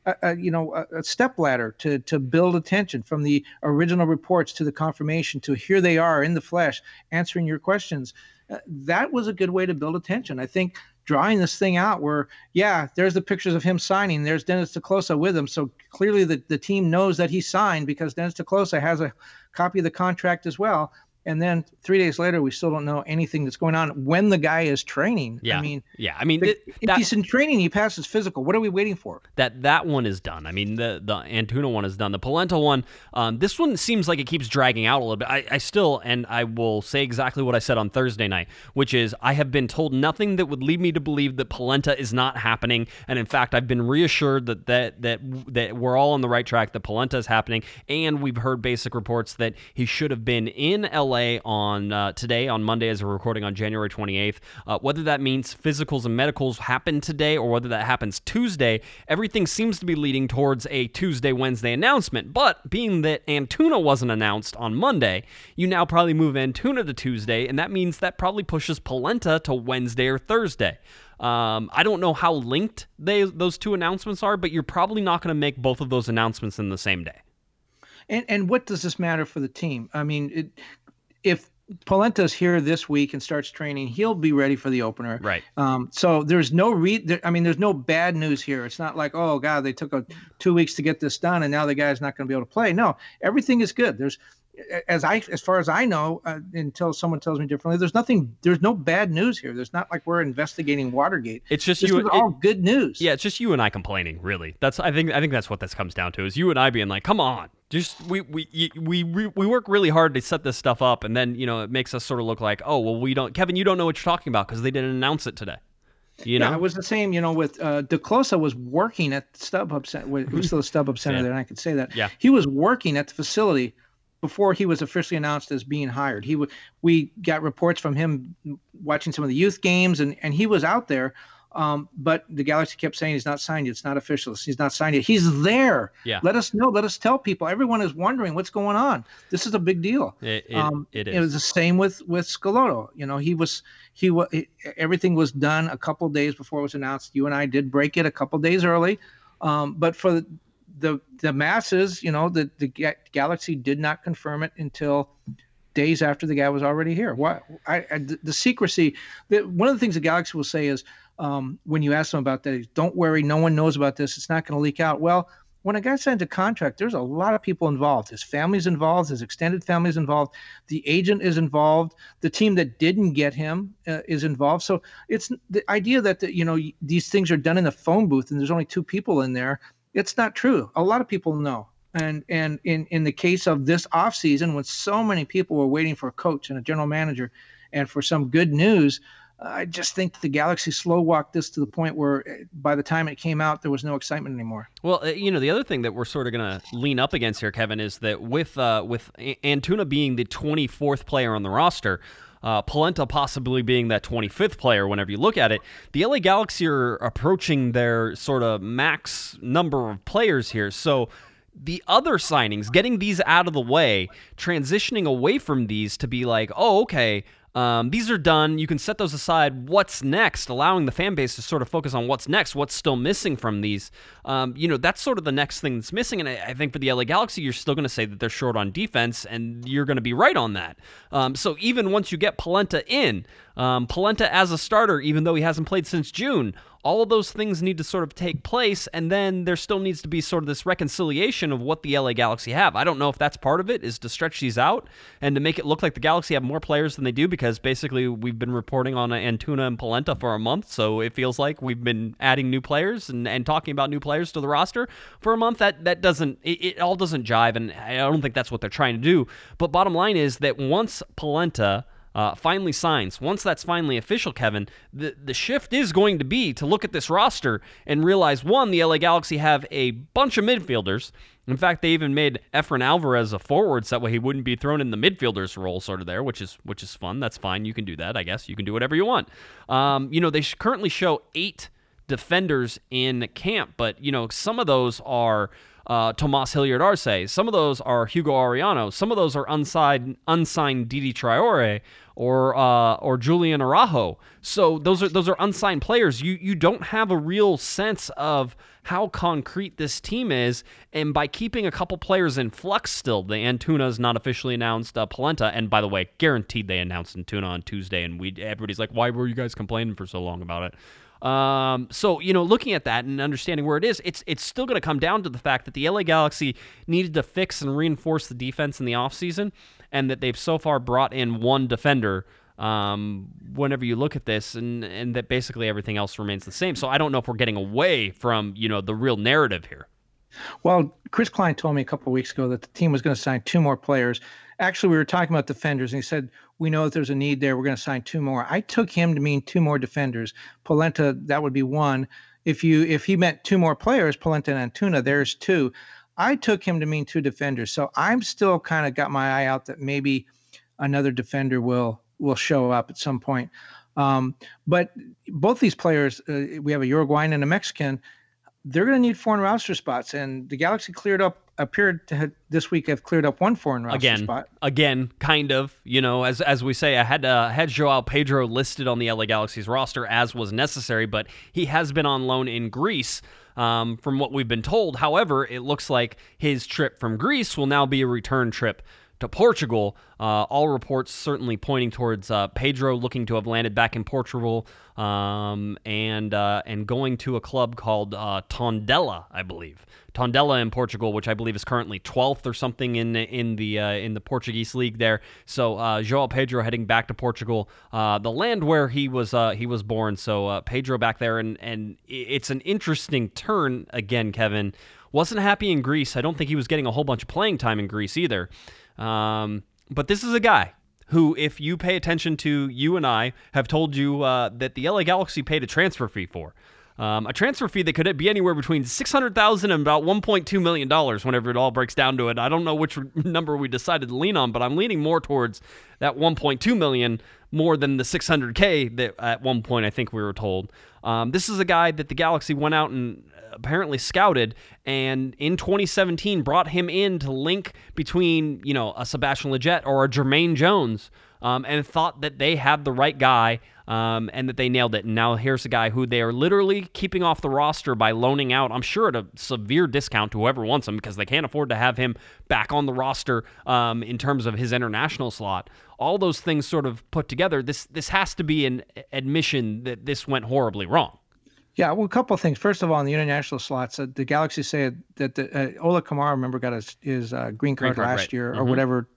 a, a you know a, a step ladder to to build attention from the original reports to the confirmation to here they are in the flesh answering your questions. Uh, that was a good way to build attention. I think drawing this thing out where, yeah, there's the pictures of him signing. There's Dennis te with him. So clearly the, the team knows that he signed because Dennis te has a copy of the contract as well and then three days later we still don't know anything that's going on when the guy is training. Yeah. i mean yeah. I mean the, th- if he's in training he passes physical. What are we waiting for? That that one is done. I mean the the antuna one is done. The polenta one um, this one seems like it keeps dragging out a little bit. I, I still and i will say exactly what i said on thursday night which is i have been told nothing that would lead me to believe that polenta is not happening. And in fact i've been reassured that that that that we're all on the right track that polenta is happening. And we've heard basic reports that he should have been in la LA on uh, today, on Monday, as we're recording on January 28th. Uh, whether that means physicals and medicals happen today or whether that happens Tuesday, everything seems to be leading towards a Tuesday, Wednesday announcement. But being that Antuna wasn't announced on Monday, you now probably move Antuna to Tuesday, and that means that probably pushes Polenta to Wednesday or Thursday. Um, I don't know how linked they, those two announcements are, but you're probably not going to make both of those announcements in the same day. And and what does this matter for the team? I mean, it, if Polenta's here this week and starts training, he'll be ready for the opener. Right. Um, so there's no re. There, I mean, there's no bad news here. It's not like, oh God, they took a two weeks to get this done, and now the guy's not going to be able to play. No, everything is good. There's, as I, as far as I know, uh, until someone tells me differently, there's nothing. There's no bad news here. There's not like we're investigating Watergate. It's just this you. is all good news. Yeah, it's just you and I complaining. Really, that's. I think. I think that's what this comes down to. Is you and I being like, come on just we we we we work really hard to set this stuff up, and then you know it makes us sort of look like, oh well, we don't. Kevin, you don't know what you're talking about because they didn't announce it today. You know, yeah, it was the same. You know, with uh, te Kloese was working at StubHub Center. Who's still a StubHub Center yeah. there, and I could say that. Yeah, he was working at the facility before he was officially announced as being hired. He w- we got reports from him watching some of the youth games, and and he was out there. Um, but the Galaxy kept saying he's not signed yet. It's not official. He's not signed yet. He's there. Yeah. Let us know. Let us tell people. Everyone is wondering what's going on. This is a big deal. It, it, um, it is. It was the same with with Schelotto. You know, he was he was everything was done a couple days before it was announced. You and I did break it a couple days early, um, but for the, the the masses, you know, the the Galaxy did not confirm it until days after the guy was already here. Why? I, I the secrecy. The, one of the things the Galaxy will say is um, when you ask them about that, don't worry, no one knows about this. It's not going to leak out. Well, when a guy signs a contract, there's a lot of people involved. His family's involved, his extended family's involved, the agent is involved, the team that didn't get him uh, is involved. So it's the idea that the, you know these things are done in a phone booth and there's only two people in there. It's not true. A lot of people know. And and in in the case of this offseason, when so many people were waiting for a coach and a general manager, and for some good news, I just think the Galaxy slow walked this to the point where eh, by the time it came out, there was no excitement anymore. Well, uh, you know, the other thing that we're sort of going to lean up against here, Kevin, is that with uh, with Antuna being the 24th player on the roster. Uh, Polenta possibly being that 25th player whenever you look at it. The LA Galaxy are approaching their sort of max number of players here. So the other signings, getting these out of the way, transitioning away from these to be like, oh, okay, Um, these are done. You can set those aside. What's next? Allowing the fan base to sort of focus on what's next. What's still missing from these? Um, you know, that's sort of the next thing that's missing. And I, I think for the LA Galaxy, you're still going to say that they're short on defense, and you're going to be right on that. Um, so even once you get Polenta in, um, Polenta as a starter, even though he hasn't played since June, all of those things need to sort of take place, and then there still needs to be sort of this reconciliation of what the LA Galaxy have. I don't know if that's part of it, is to stretch these out and to make it look like the Galaxy have more players than they do, because basically we've been reporting on Antuna and Polenta for a month, so it feels like we've been adding new players and, and talking about new players to the roster for a month. That that doesn't it, it all doesn't jive, and I don't think that's what they're trying to do. But bottom line is that once Polenta uh, finally signs, once that's finally official, Kevin, the, the shift is going to be to look at this roster and realize one, the LA Galaxy have a bunch of midfielders. In fact, they even made Efrain Alvarez a forward, so that way he wouldn't be thrown in the midfielders role, sort of there, which is which is fun. That's fine. You can do that, I guess. You can do whatever you want. Um, you know, they currently show eight defenders in camp, but you know, some of those are uh, Tomas Hilliard Arce. Some of those are Hugo Arellano. Some of those are unsigned, unsigned Diedie Traore or uh, or Julian Araujo. So those are those are unsigned players. You you don't have a real sense of how concrete this team is, and by keeping a couple players in flux still, the Antuna is not officially announced. Uh, Polenta, and by the way, guaranteed they announced Antuna on Tuesday, and we everybody's like, why were you guys complaining for so long about it? Um, so you know, looking at that and understanding where it is, it's it's still going to come down to the fact that the LA Galaxy needed to fix and reinforce the defense in the offseason, and that they've so far brought in one defender. Um, whenever you look at this, and and that basically everything else remains the same. So I don't know if we're getting away from you know the real narrative here. Well, Chris Klein told me a couple of weeks ago that the team was going to sign two more players. Actually, we were talking about defenders, and he said we know that there's a need there. We're going to sign two more. I took him to mean two more defenders. Polenta, that would be one. If you if he meant two more players, Polenta and Antuna, there's two. I took him to mean two defenders. So I'm still kind of got my eye out that maybe another defender will will show up at some point. Um, but both these players, uh, we have a Uruguayan and a Mexican they're going to need foreign roster spots, and the Galaxy cleared up appeared to have, this week have cleared up one foreign roster again, spot. Again, kind of. You know, as as we say, I had uh, had Joao Pedro listed on the LA Galaxy's roster as was necessary, but he has been on loan in Greece. Um, from what we've been told, however, it looks like his trip from Greece will now be a return trip to Portugal. Uh, all reports certainly pointing towards uh, Pedro looking to have landed back in Portugal um, and uh, and going to a club called uh, Tondela, I believe. Tondela in Portugal, which I believe is currently 12th or something in in the uh, in the Portuguese league there. So uh, João Pedro heading back to Portugal, the land where he was he was born. So Pedro back there, and and it's an interesting turn again, Kevin. Wasn't happy in Greece. I don't think he was getting a whole bunch of playing time in Greece either. Um, but this is a guy who, if you pay attention to, you and I have told you uh, that the LA Galaxy paid a transfer fee for. Um, a transfer fee that could be anywhere between six hundred thousand and about one point two million dollars. Whenever it all breaks down to it, I don't know which number we decided to lean on, but I'm leaning more towards that one point two million more than the six hundred k that at one point I think we were told. Um, this is a guy that the Galaxy went out and apparently scouted and in 2017 brought him in to link between, you know, a Sebastian Lletget or a Jermaine Jones um, and thought that they had the right guy um, and that they nailed it. And now here's a guy who they are literally keeping off the roster by loaning out, I'm sure at a severe discount to whoever wants him because they can't afford to have him back on the roster um, in terms of his international slot. All those things sort of put together, this this has to be an admission that this went horribly wrong. Yeah, well, a couple of things. First of all, in the international slots, uh, the Galaxy said that the, uh, Ola Kamara, remember, got his, his uh, green card, green card last right. year mm-hmm. or whatever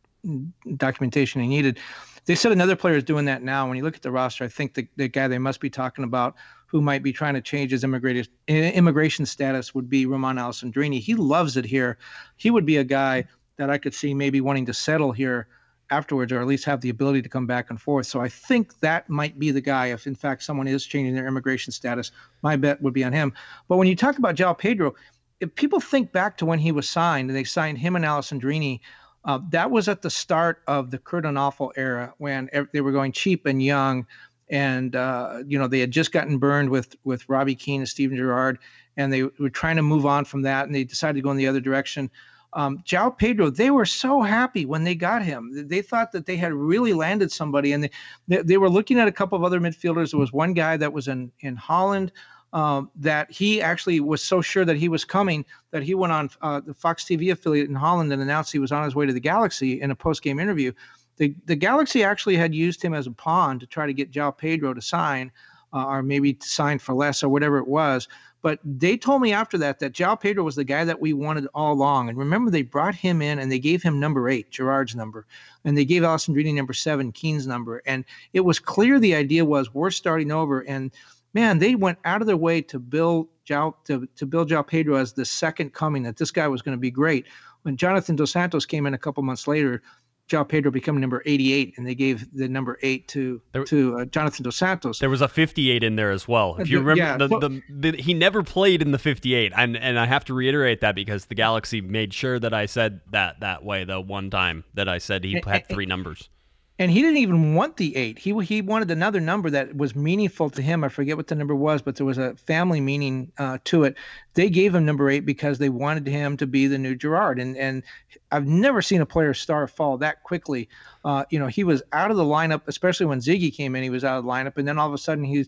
documentation he needed. They said another player is doing that now. When you look at the roster, I think the, the guy they must be talking about who might be trying to change his immigration immigration status would be Romain Alessandrini. He loves it here. He would be a guy that I could see maybe wanting to settle here afterwards, or at least have the ability to come back and forth. So I think that might be the guy. If in fact someone is changing their immigration status, my bet would be on him. But when you talk about João Pedro, if people think back to when he was signed, and they signed him and Alessandrini, uh, that was at the start of the Onalfo era when they were going cheap and young, and uh, you know they had just gotten burned with with Robbie Keane and Steven Gerrard, and they were trying to move on from that, and they decided to go in the other direction. Um, João Pedro, they were so happy when they got him. They thought that they had really landed somebody, and they, they, they were looking at a couple of other midfielders. There was one guy that was in in Holland. Um, that he actually was so sure that he was coming that he went on uh, the Fox TV affiliate in Holland and announced he was on his way to the Galaxy in a post game interview. The, the Galaxy actually had used him as a pawn to try to get João Pedro to sign, uh, or maybe signed for less or whatever it was. But they told me after that that João Pedro was the guy that we wanted all along. And remember, they brought him in and they gave him number eight, Gerrard's number, and they gave Alessandrini number seven, Keane's number. And it was clear the idea was we're starting over. And man, they went out of their way to build João to, to build João Pedro as the second coming. That this guy was going to be great. When Jonathan Dos Santos came in a couple months later, João Pedro become number 88, and they gave the number eight to there, to uh, Jonathan Dos Santos. There was a 58 in there as well. If you remember, yeah, the, the, the, he never played in the 58, and and I have to reiterate that because the Galaxy made sure that I said that that way the one time that I said he had three numbers and he didn't even want the eight. He he wanted another number that was meaningful to him. I forget what the number was, but there was a family meaning uh, to it. They gave him number eight because they wanted him to be the new Gerrard. And and I've never seen a player star fall that quickly. Uh, you know, he was out of the lineup, especially when Sigi came in. He was out of the lineup, and then all of a sudden he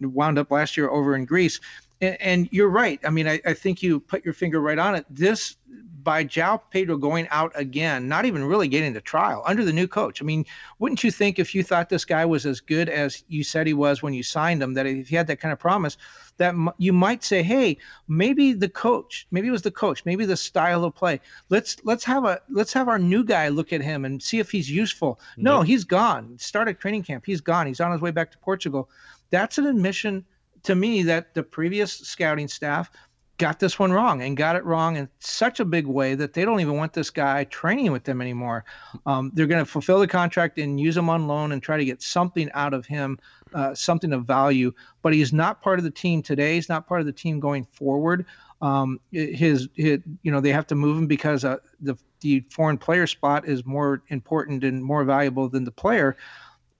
wound up last year over in Greece. And, and you're right. I mean, I, I think you put your finger right on it. This by João Pedro going out again, not even really getting the trial under the new coach. I mean, wouldn't you think if you thought this guy was as good as you said he was when you signed him, that if you had that kind of promise, that m- you might say, hey, maybe the coach, maybe it was the coach, maybe the style of play. Let's let's have a let's have our new guy look at him and see if he's useful. No, nope. he's gone. Started training camp. He's gone. He's on his way back to Portugal. That's an admission to me that the previous scouting staff got this one wrong and got it wrong in such a big way that they don't even want this guy training with them anymore. Um, they're going to fulfill the contract and use him on loan and try to get something out of him, uh, something of value. But he's not part of the team today. He's not part of the team going forward. Um, his, his, you know, they have to move him because uh, the the foreign player spot is more important and more valuable than the player.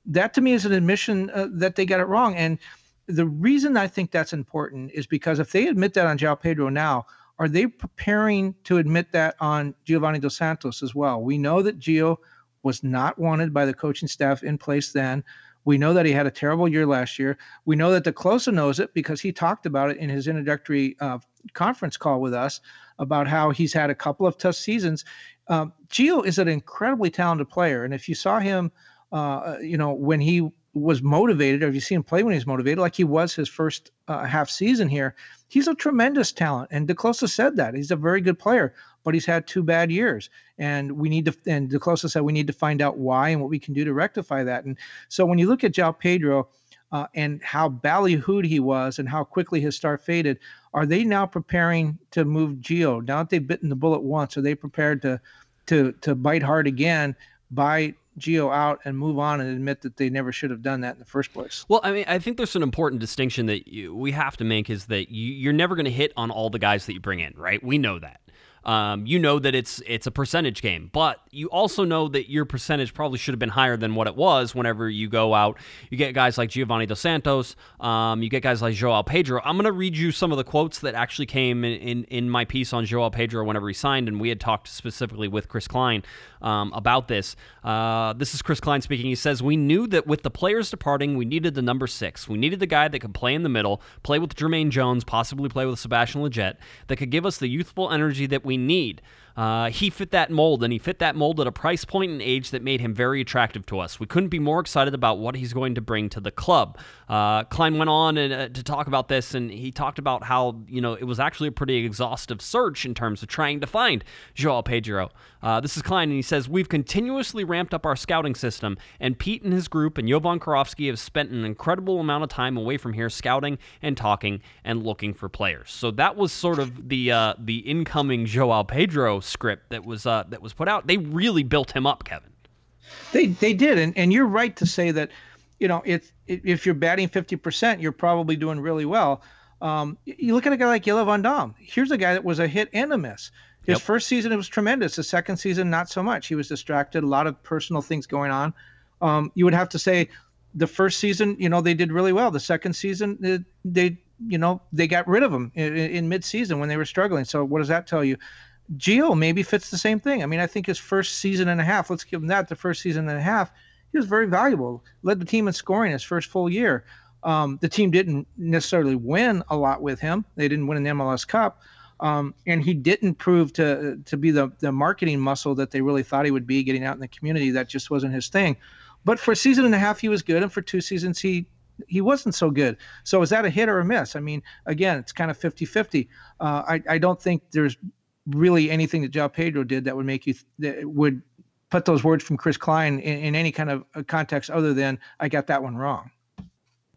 That to me is an admission uh, that they got it wrong and the reason I think that's important is because if they admit that on João Pedro now, are they preparing to admit that on Giovanni Dos Santos as well? We know that Gio was not wanted by the coaching staff in place then. We know that he had a terrible year last year. We know that te Kloese knows it because he talked about it in his introductory uh, conference call with us about how he's had a couple of tough seasons. Um, Gio is an incredibly talented player, and if you saw him, uh, you know, when he was motivated, or you see him play when he's motivated, like he was his first uh, half season here, he's a tremendous talent. And te Kloese said that he's a very good player, but he's had two bad years, and we need to. And te Kloese said we need to find out why and what we can do to rectify that. And so when you look at João Pedro. Uh, and how ballyhooed he was, and how quickly his star faded. Are they now preparing to move Gio? Now that they've bitten the bullet once, are they prepared to to to bite hard again by Gio out and move on and admit that they never should have done that in the first place. Well, I mean, I think there's an important distinction that you, we have to make is that you, you're never going to hit on all the guys that you bring in, right? We know that. Um, you know that it's it's a percentage game, but you also know that your percentage probably should have been higher than what it was. Whenever you go out, you get guys like Giovanni Dos Santos, um, you get guys like Joao Pedro. I'm going to read you some of the quotes that actually came in, in, in my piece on Joao Pedro whenever he signed, and we had talked specifically with Chris Klein um, about this. Uh, this is Chris Klein speaking. He says, "We knew that with the players departing, we needed the number six. We needed the guy that could play in the middle, play with Jermaine Jones, possibly play with Sebastian Lletget, that could give us the youthful energy that we." We need. Uh, he fit that mold, and he fit that mold at a price point and age that made him very attractive to us. We couldn't be more excited about what he's going to bring to the club. Uh, Klein went on and, uh, to talk about this, and he talked about how you know it was actually a pretty exhaustive search in terms of trying to find Joao Pedro. Uh, this is Klein, and he says we've continuously ramped up our scouting system, and Pete and his group and Jovan Kirovski have spent an incredible amount of time away from here scouting and talking and looking for players. So that was sort of the uh, the incoming Joao Pedro script that was uh, that was put out. They really built him up, Kevin. They they did, and and you're right to say that. You know, if if you're batting 50%, you're probably doing really well. Um, you look at a guy like Jelle Van Damme. Here's a guy that was a hit and a miss. His yep. first season it was tremendous. The second season not so much. He was distracted. A lot of personal things going on. Um, you would have to say the first season, you know, they did really well. The second season, they, they you know, they got rid of him in, in mid-season when they were struggling. So what does that tell you? Gio maybe fits the same thing. I mean, I think his first season and a half, let's give him that, the first season and a half, he was very valuable. Led the team in scoring his first full year. Um, the team didn't necessarily win a lot with him. They didn't win an MLS Cup, um, and he didn't prove to to be the the marketing muscle that they really thought he would be. Getting out in the community, that just wasn't his thing. But for a season and a half, he was good, and for two seasons, he he wasn't so good. So is that a hit or a miss? I mean, again, it's kind of 50-50. Uh, I I don't think there's really anything that João Pedro did that would make you th- that would put those words from Chris Klein in, in any kind of context other than I got that one wrong.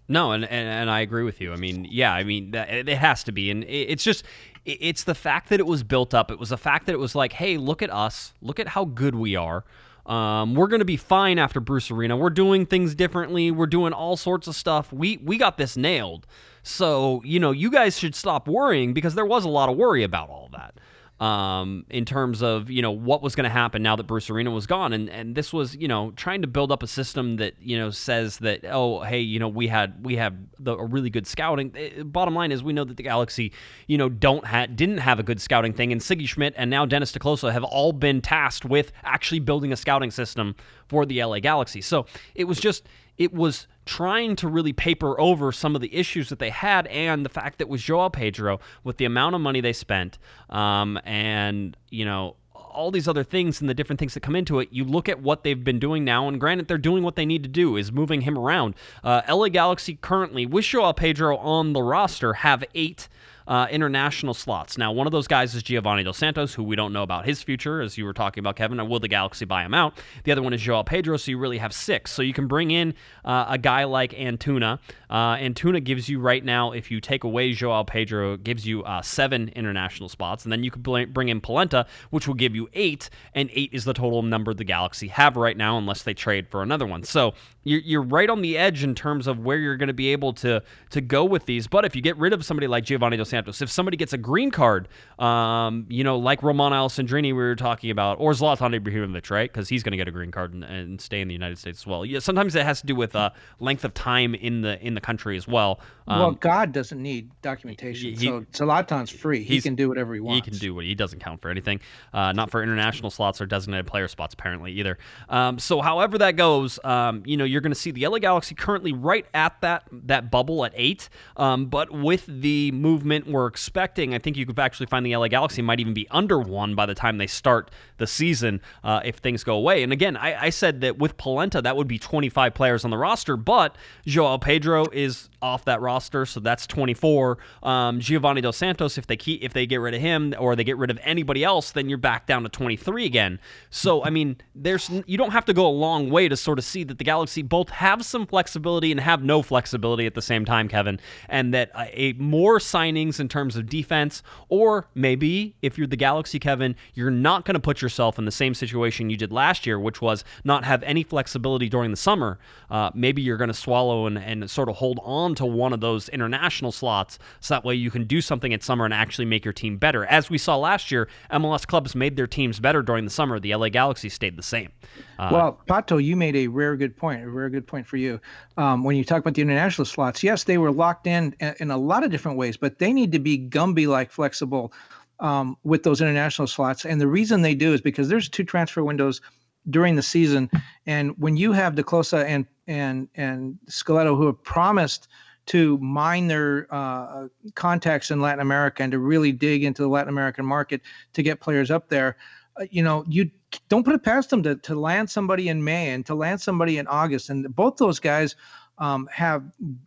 No, and, and, and I agree with you. I mean, yeah, I mean, it has to be, and it's just it's the fact that it was built up. It was the fact that it was like, hey, look at us, look at how good we are. Um, we're gonna be fine after Bruce Arena. We're doing things differently. We're doing all sorts of stuff. We we got this nailed. So you know, you guys should stop worrying because there was a lot of worry about all that um, in terms of you know what was going to happen now that Bruce Arena was gone, and and this was you know trying to build up a system that you know says that oh hey you know we had we have the, a really good scouting. It, eh, bottom line is we know that the Galaxy you know don't ha- didn't have a good scouting thing, and Sigi Schmidt and now Dennis te Kloese have all been tasked with actually building a scouting system for the LA Galaxy. So it was just it was trying to really paper over some of the issues that they had and the fact that with Joao Pedro, with the amount of money they spent, um, and you know all these other things and the different things that come into it, you look at what they've been doing now, and granted, they're doing what they need to do, is moving him around. Uh, LA Galaxy currently, with Joao Pedro on the roster, have eight uh, international slots. Now, one of those guys is Giovanni Dos Santos, who we don't know about his future, as you were talking about, Kevin. Will the Galaxy buy him out? The other one is Joao Pedro, so you really have six. So you can bring in uh, a guy like Antuna. Uh, Antuna gives you right now, if you take away Joao Pedro, gives you uh, seven international spots, and then you could bring in Polenta, which will give you eight, and eight is the total number the Galaxy have right now, unless they trade for another one. So you're, you're right on the edge in terms of where you're going to be able to to go with these. But if you get rid of somebody like Giovanni Dos Santos. If somebody gets a green card, um, you know, like Romain Alessandrini we were talking about, or Zlatan Ibrahimovic, right? Because he's going to get a green card and, and, stay in the United States as well. Yeah, sometimes it has to do with uh, length of time in the in the country as well. Um, well, God doesn't need documentation, he, so Zlatan's free. He can do whatever he wants. He can do what he doesn't count for anything, uh, not for international slots or designated player spots apparently either. Um, so, however that goes, um, you know, you're going to see the LA Galaxy currently right at that that bubble at eight, um, but with the movement we're expecting, I think you could actually find the LA Galaxy might even be under one by the time they start the season uh, if things go away. And again, I, I, said that with Polenta, that would be 25 players on the roster, but Joao Pedro is off that roster, so that's 24. Um, Giovanni Dos Santos, if they keep, if they get rid of him or they get rid of anybody else, then you're back down to 23 again. So I mean, there's you don't have to go a long way to sort of see that the Galaxy both have some flexibility and have no flexibility at the same time, Kevin, and that a, a more signings in terms of defense, or maybe if you're the Galaxy, Kevin, you're not going to put yourself in the same situation you did last year, which was not have any flexibility during the summer. Uh, maybe you're going to swallow and, and sort of hold on to one of those international slots so that way you can do something at summer and actually make your team better. As we saw last year, MLS clubs made their teams better during the summer. The LA Galaxy stayed the same. Uh, well, Pato, you made a rare good point, a rare good point for you. Um, when you talk about the international slots, yes, they were locked in in a lot of different ways, but they need to be Gumby like flexible um, with those international slots. And the reason they do is because there's two transfer windows during the season, and when you have te Kloese and and and Schelotto who have promised to mine their uh, contacts in Latin America and to really dig into the Latin American market to get players up there, uh, you know, you don't put it past them to to land somebody in May and to land somebody in August, and both those guys. Um, have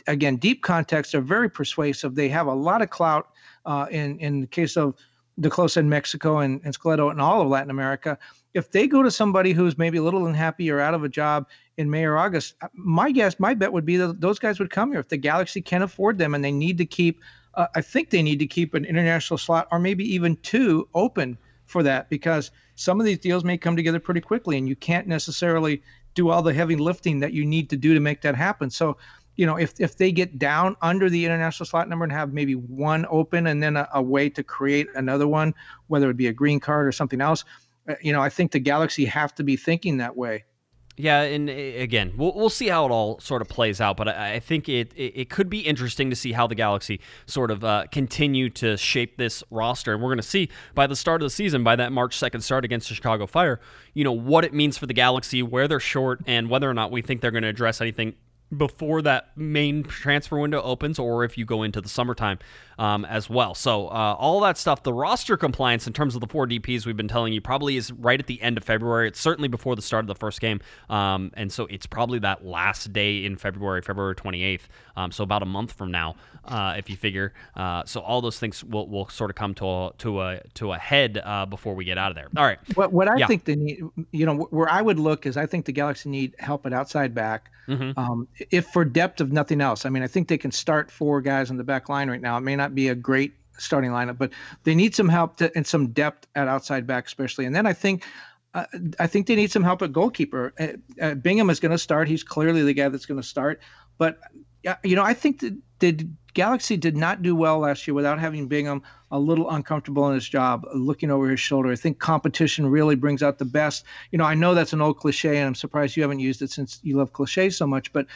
again deep context. They're very persuasive. They have a lot of clout. Uh, in in the case of te Kloese in Mexico and, and Schelotto in all of Latin America, if they go to somebody who's maybe a little unhappy or out of a job in May or August, uh, my guess, my bet would be that those guys would come here if the Galaxy can afford them and they need to keep. Uh, I think they need to keep an international slot or maybe even two open for that because some of these deals may come together pretty quickly and you can't necessarily do all the heavy lifting that you need to do to make that happen. So you know, if if they get down under the international slot number and have maybe one open and then a, a way to create another one, whether it be a green card or something else, uh, you know, I think the Galaxy have to be thinking that way. Yeah, and uh, again, we'll, we'll see how it all sort of plays out, but I, I think it, it, it could be interesting to see how the Galaxy sort of uh, continue to shape this roster, and we're going to see by the start of the season, by that March second start against the Chicago Fire, you know what it means for the Galaxy, where they're short, and whether or not we think they're going to address anything before that main transfer window opens or if you go into the summertime um, as well. So, uh, all that stuff, the roster compliance in terms of the four DPs we've been telling you probably is right at the end of February. It's certainly before the start of the first game. Um, and so, it's probably that last day in February, February 28th. Um, so, about a month from now, uh, if you figure. Uh, so, all those things will, will sort of come to a, to a, to a head uh, before we get out of there. All right. What, what I yeah. think they need, you know, where I would look is I think the Galaxy need help at outside back. Mm-hmm. Um, if for depth of nothing else, I mean, I think they can start four guys in the back line right now. It may not be a great starting lineup, but they need some help to, and some depth at outside back, especially. And then I think. Uh, I think they need some help at goalkeeper. Uh, uh, Bingham is going to start. He's clearly the guy that's going to start. But you know, I think that the Galaxy did not do well last year without having Bingham a little uncomfortable in his job, looking over his shoulder. I think competition really brings out the best. You know, I know that's an old cliche, and I'm surprised you haven't used it since you love cliches so much. But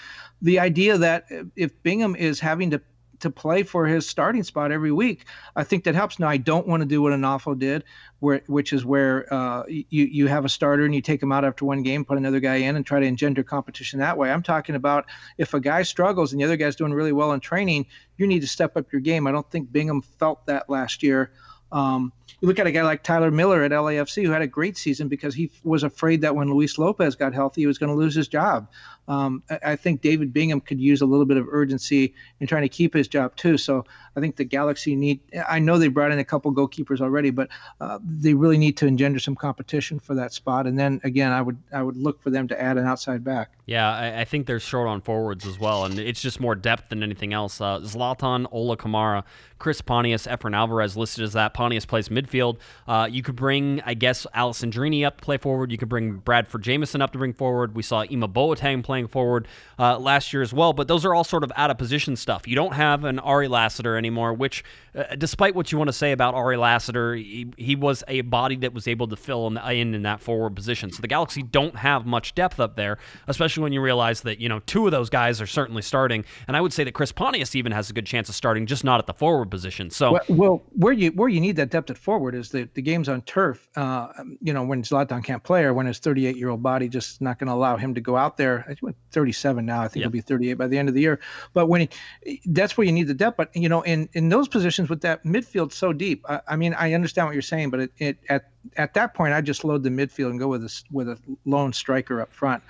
the idea that if Bingham is having to to play for his starting spot every week. I think that helps. Now, I don't want to do what Onalfo did, where which is where uh, you you have a starter and you take him out after one game, put another guy in, and try to engender competition that way. I'm talking about if a guy struggles and the other guy's doing really well in training, you need to step up your game. I don't think Bingham felt that last year. Um, you look at a guy like Tyler Miller at LAFC who had a great season because he was afraid that when Luis Lopez got healthy, he was going to lose his job. Um, I, think David Bingham could use a little bit of urgency in trying to keep his job too. So I think the Galaxy need. I know they brought in a couple goalkeepers already, but uh, they really need to engender some competition for that spot. And then again, I would I would look for them to add an outside back. Yeah, I, I think they're short on forwards as well, and it's just more depth than anything else. Uh, Zlatan, Ola Kamara, Chris Pontius, Efrain Alvarez listed as that. Pontius plays midfield. Uh, you could bring, I guess, Alessandrini up to play forward. You could bring Bradford Jamieson up to bring forward. We saw Ima Boateng playing forward uh, last year as well, but those are all sort of out of position stuff. You don't have an Ari Lassiter anymore, which, uh, despite what you want to say about Ari Lassiter, he, he, was a body that was able to fill in, in in that forward position. So the Galaxy don't have much depth up there, especially when you realize that you know two of those guys are certainly starting, and I would say that Chris Pontius even has a good chance of starting, just not at the forward position. So well, well where you where you need that depth at forward is that the games on turf. Uh, you know when Zlatan can't play or when his 38 year old body just not going to allow him to go out there. I think 37 now. I think he'll be 38 by the end of the year. But when he, that's where you need the depth. But you know in in those positions with that midfield so deep, I, I mean I understand what you're saying, but it, it at at that point I just load the midfield and go with a with a lone striker up front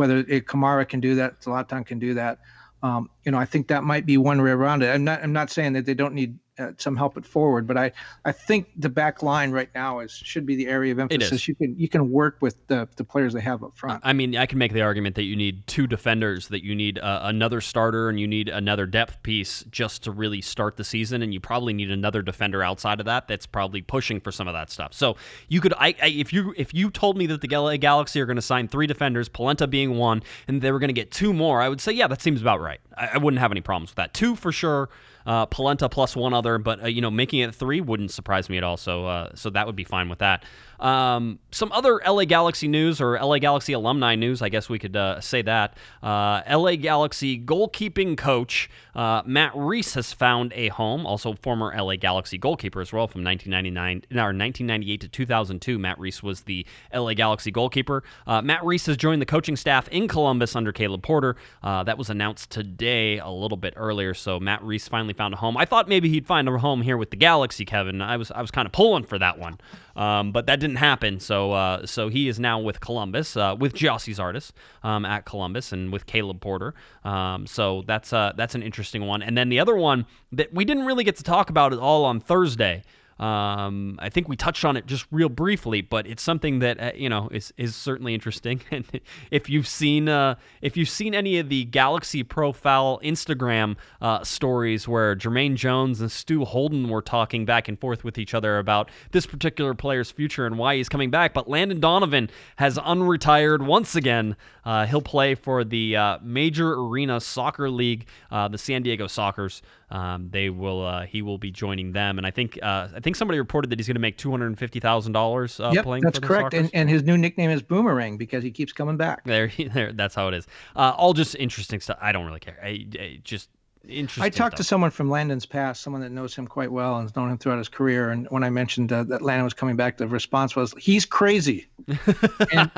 whether it, Kamara can do that, Zlatan can do that. Um, you know, I think that might be one way around it. I'm not, I'm not saying that they don't need uh, some help at forward. But I, I think the back line right now is should be the area of emphasis. You can you can work with the, the players they have up front. I mean, I can make the argument that you need two defenders, that you need uh, another starter, and you need another depth piece just to really start the season. And you probably need another defender outside of that that's probably pushing for some of that stuff. So you could, I, I if you if you told me that the LA Galaxy are going to sign three defenders, Polenta being one, and they were going to get two more, I would say yeah, that seems about right. I, I wouldn't have any problems with that. Two for sure. Uh, Polenta plus one other, but uh, you know, making it three wouldn't surprise me at all. So, uh, so that would be fine with that. Um, some other LA Galaxy news or LA Galaxy alumni news, I guess we could uh, say that. Uh, LA Galaxy goalkeeping coach uh, Matt Reis has found a home, also former LA Galaxy goalkeeper as well from 1999 or 1998 to 2002. Matt Reis was the LA Galaxy goalkeeper. Uh, Matt Reis has joined the coaching staff in Columbus under Caleb Porter. Uh, that was announced today a little bit earlier, so Matt Reis finally found a home. I thought maybe he'd find a home here with the Galaxy, Kevin. I was I was kind of pulling for that one. Um, but that didn't happen. So uh, so he is now with Columbus, uh, with Gyasi Zardes um, at Columbus, and with Caleb Porter. Um, so that's uh, that's an interesting one. And then the other one that we didn't really get to talk about at all on Thursday um, I think we touched on it just real briefly, but it's something that uh, you know is is certainly interesting. And if you've seen uh, if you've seen any of the Galaxy profile Instagram uh, stories where Jermaine Jones and Stu Holden were talking back and forth with each other about this particular player's future and why he's coming back, but Landon Donovan has unretired once again. Uh, he'll play for the uh, Major Arena Soccer League, uh, the San Diego Sockers. Um, they will uh, he will be joining them. And I think uh, I think somebody reported that he's going to make two hundred and fifty thousand dollars uh, yep, playing. that's correct. And, Sockers. and his new nickname is Boomerang because he keeps coming back. there, there, that's how it is. Uh, all just interesting stuff. I don't really care. I, I just interesting. I talked to someone from Landon's past, someone that knows him quite well and has known him throughout his career. And when I mentioned uh, that Landon was coming back, the response was, "He's crazy." and,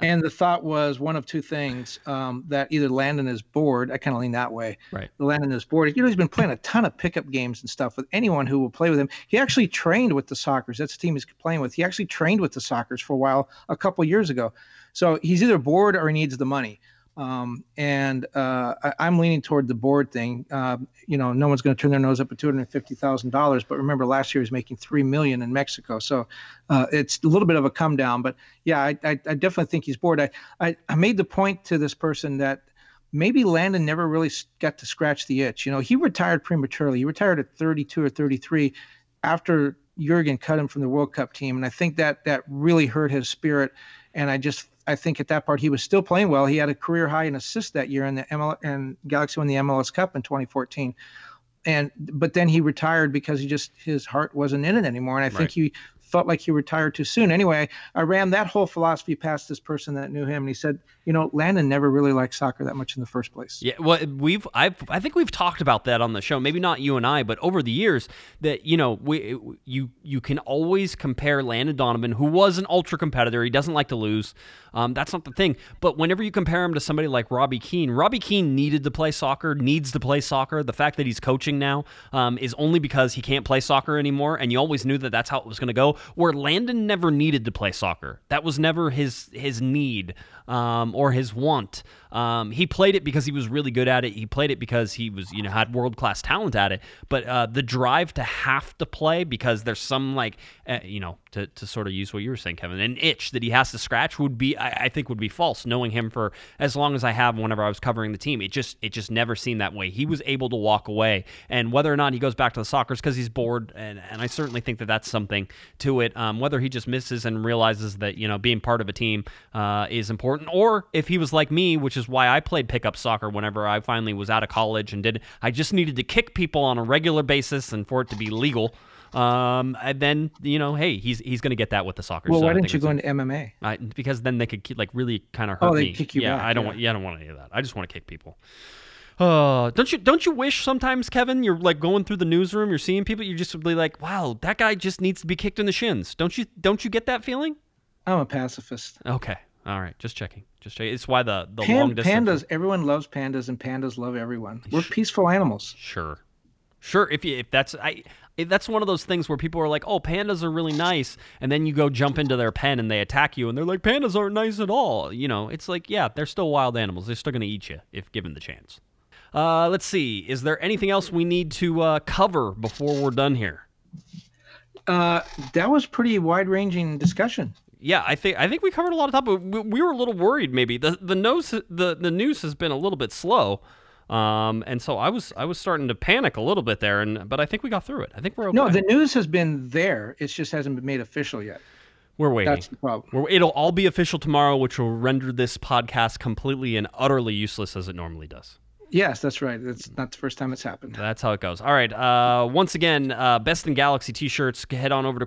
and the thought was one of two things: um, that either Landon is bored. I kind of lean that way. Right. Landon is bored. You know, he's been playing a ton of pickup games and stuff with anyone who will play with him. He actually trained with the Sockers. That's the team he's playing with. He actually trained with the Sockers for a while a couple years ago. So he's either bored or he needs the money. Um, and uh, I, I'm leaning toward the bored thing. Um, you know, no one's going to turn their nose up at two hundred fifty thousand dollars. But remember, last year he was making three million in Mexico, so uh, it's a little bit of a come down. But yeah, I, I, I definitely think he's bored. I, I I made the point to this person that maybe Landon never really got to scratch the itch. You know, he retired prematurely. He retired at 32 or 33 after Jurgen cut him from the World Cup team, and I think that that really hurt his spirit. And I just I think at that part he was still playing well. He had a career high in assists that year in the ML and Galaxy won the MLS Cup in 2014. And but then he retired because he just his heart wasn't in it anymore. And I think he felt like he retired too soon. Anyway, I ran that whole philosophy past this person that knew him, and he said, you know, Landon never really liked soccer that much in the first place. Yeah, well, we've I've I think we've talked about that on the show. Maybe not you and I, but over the years that you know we you you can always compare Landon Donovan, who was an ultra competitor. He doesn't like to lose. Um, that's not the thing. But whenever you compare him to somebody like Robbie Keane, Robbie Keane needed to play soccer, needs to play soccer. The fact that he's coaching now um, is only because he can't play soccer anymore, and you always knew that that's how it was going to go. Where Landon never needed to play soccer. That was never his his need um, or his want. Um, he played it because he was really good at it. He played it because he was, you know, had world class talent at it. But uh, the drive to have to play because there's some like, uh, you know, to, to sort of use what you were saying, Kevin, an itch that he has to scratch would be, I, I think, would be false. Knowing him for as long as I have, whenever I was covering the team, it just, it just never seemed that way. He was able to walk away, and whether or not he goes back to the soccer is because he's bored, and, and I certainly think that that's something to it. Um, whether he just misses and realizes that you know being part of a team uh, is important, or if he was like me, which is why I played pickup soccer whenever I finally was out of college and did. I just needed to kick people on a regular basis and for it to be legal. Um, and then you know, hey, he's he's going to get that with the soccer. Well, so why didn't you go into MMA? I, because then they could like really kind of hurt Oh, they'd me. kick you yeah, back, I don't yeah. want. Yeah, I don't want any of that. I just want to kick people. Uh, don't you don't you wish sometimes, Kevin? You're like going through the newsroom, you're seeing people, you just would be like, wow, that guy just needs to be kicked in the shins. Don't you don't you get that feeling? I'm a pacifist. Okay, all right, just checking, just checking. It's why the the Pan- long distance. pandas, everyone loves pandas, and pandas love everyone. We're peaceful animals. Sure, sure. If you, if that's I. If that's one of those things where people are like, "Oh, pandas are really nice," and then you go jump into their pen and they attack you, and they're like, "Pandas aren't nice at all." You know, it's like, yeah, they're still wild animals. They're still going to eat you if given the chance. Uh, let's see. Is there anything else we need to uh, cover before we're done here? Uh, that was pretty wide-ranging discussion. Yeah, I think I think we covered a lot of topics. We, we were a little worried. Maybe the the nose the the news has been a little bit slow, um, and so I was I was starting to panic a little bit there. And but I think we got through it. I think we're okay. No, the news has been there. It just hasn't been made official yet. we're waiting. That's the problem. We're, it'll all be official tomorrow, which will render this podcast completely and utterly useless as it normally does. Yes, that's right. It's not the first time it's happened. That's how it goes. All right. Uh, once again, uh, Best in Galaxy t-shirts. Head on over to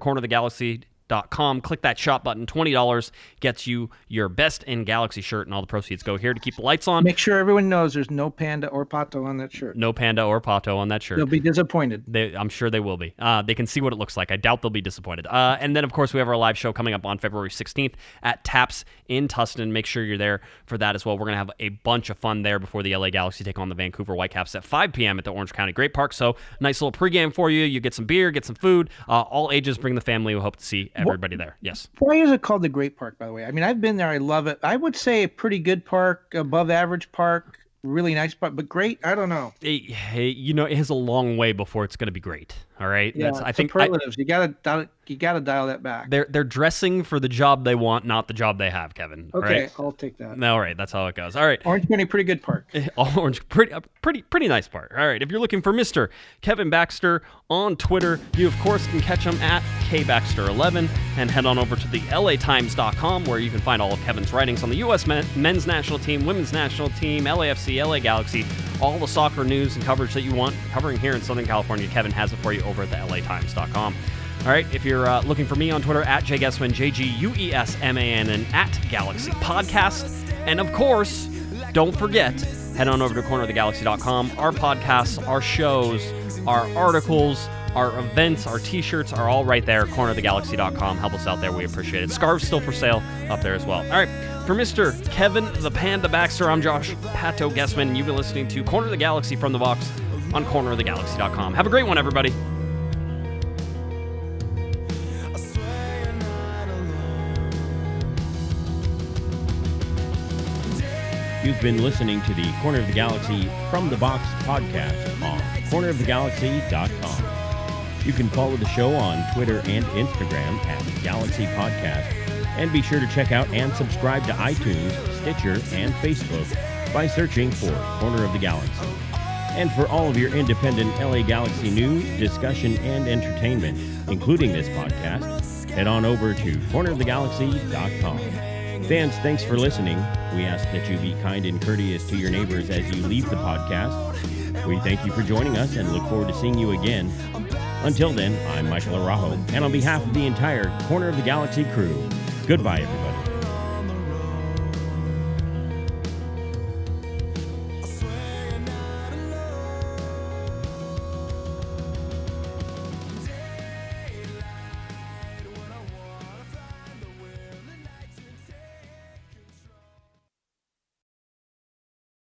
cornerofthegalaxy.com. Click that shop button. Twenty dollars gets you your Best in Galaxy shirt, and all the proceeds go here to keep the lights on. Make sure everyone knows there's no panda or pato on that shirt. No panda or pato on that shirt. They'll be disappointed. They, I'm sure they will be. Uh, they can see what it looks like. I doubt they'll be disappointed. Uh, and then, of course, we have our live show coming up on February 16th at Taps in Tustin. Make sure you're there for that as well. We're going to have a bunch of fun there before the LA Galaxy take on the Vancouver Whitecaps at 5 p.m. at the Orange County Great Park. So, nice little pregame for you. You get some beer, get some food. Uh, all ages, bring the family. We hope to see everybody there. Yes. Why is it called the Great Park, by the way? I mean, I've been there. I love it. I would say a pretty good park, above average park, really nice park, but great. I don't know. Hey, hey, you know, it has a long way before it's going to be great. All right. Yeah, That's, I think I, superlatives. you gotta, gotta You got to dial that back. They're they're dressing for the job they want, not the job they have, Kevin. Okay, Right? I'll take that. All right, that's how it goes. All right. Orange County, pretty good park. Orange, pretty, pretty, pretty nice part. All right, if you're looking for Mister Kevin Baxter on Twitter, you of course can catch him at kbaxter11 and head on over to the LATimes.com where you can find all of Kevin's writings on the U.S. men's national team, women's national team, LAFC, LA Galaxy, all the soccer news and coverage that you want covering here in Southern California. Kevin has it for you over at the LATimes.com. All right, if you're uh, looking for me on Twitter, at jguesman, J G U E S M A N, and at Galaxy Podcast. And of course, don't forget, head on over to cornerofthegalaxy.com. Our podcasts, our shows, our articles, our events, our t shirts are all right there. Cornerofthegalaxy.com. Help us out there. We appreciate it. Scarves still for sale up there as well. All right, for Mr. Kevin the Panda Baxter, I'm Josh Pato Guesman, and you've been listening to Corner of the Galaxy from the box on cornerofthegalaxy.com. Have a great one, everybody. You've been listening to the Corner of the Galaxy from the Box podcast on cornerofthegalaxy.com. You can follow the show on Twitter and Instagram at Galaxy Podcast, and be sure to check out and subscribe to iTunes, Stitcher, and Facebook by searching for Corner of the Galaxy. And for all of your independent LA Galaxy news, discussion, and entertainment, including this podcast, head on over to cornerofthegalaxy.com. Fans, thanks for listening. We ask that you be kind and courteous to your neighbors as you leave the podcast. We thank you for joining us and look forward to seeing you again. Until then, I'm Michael Arajo, and on behalf of the entire Corner of the Galaxy crew, goodbye, everybody.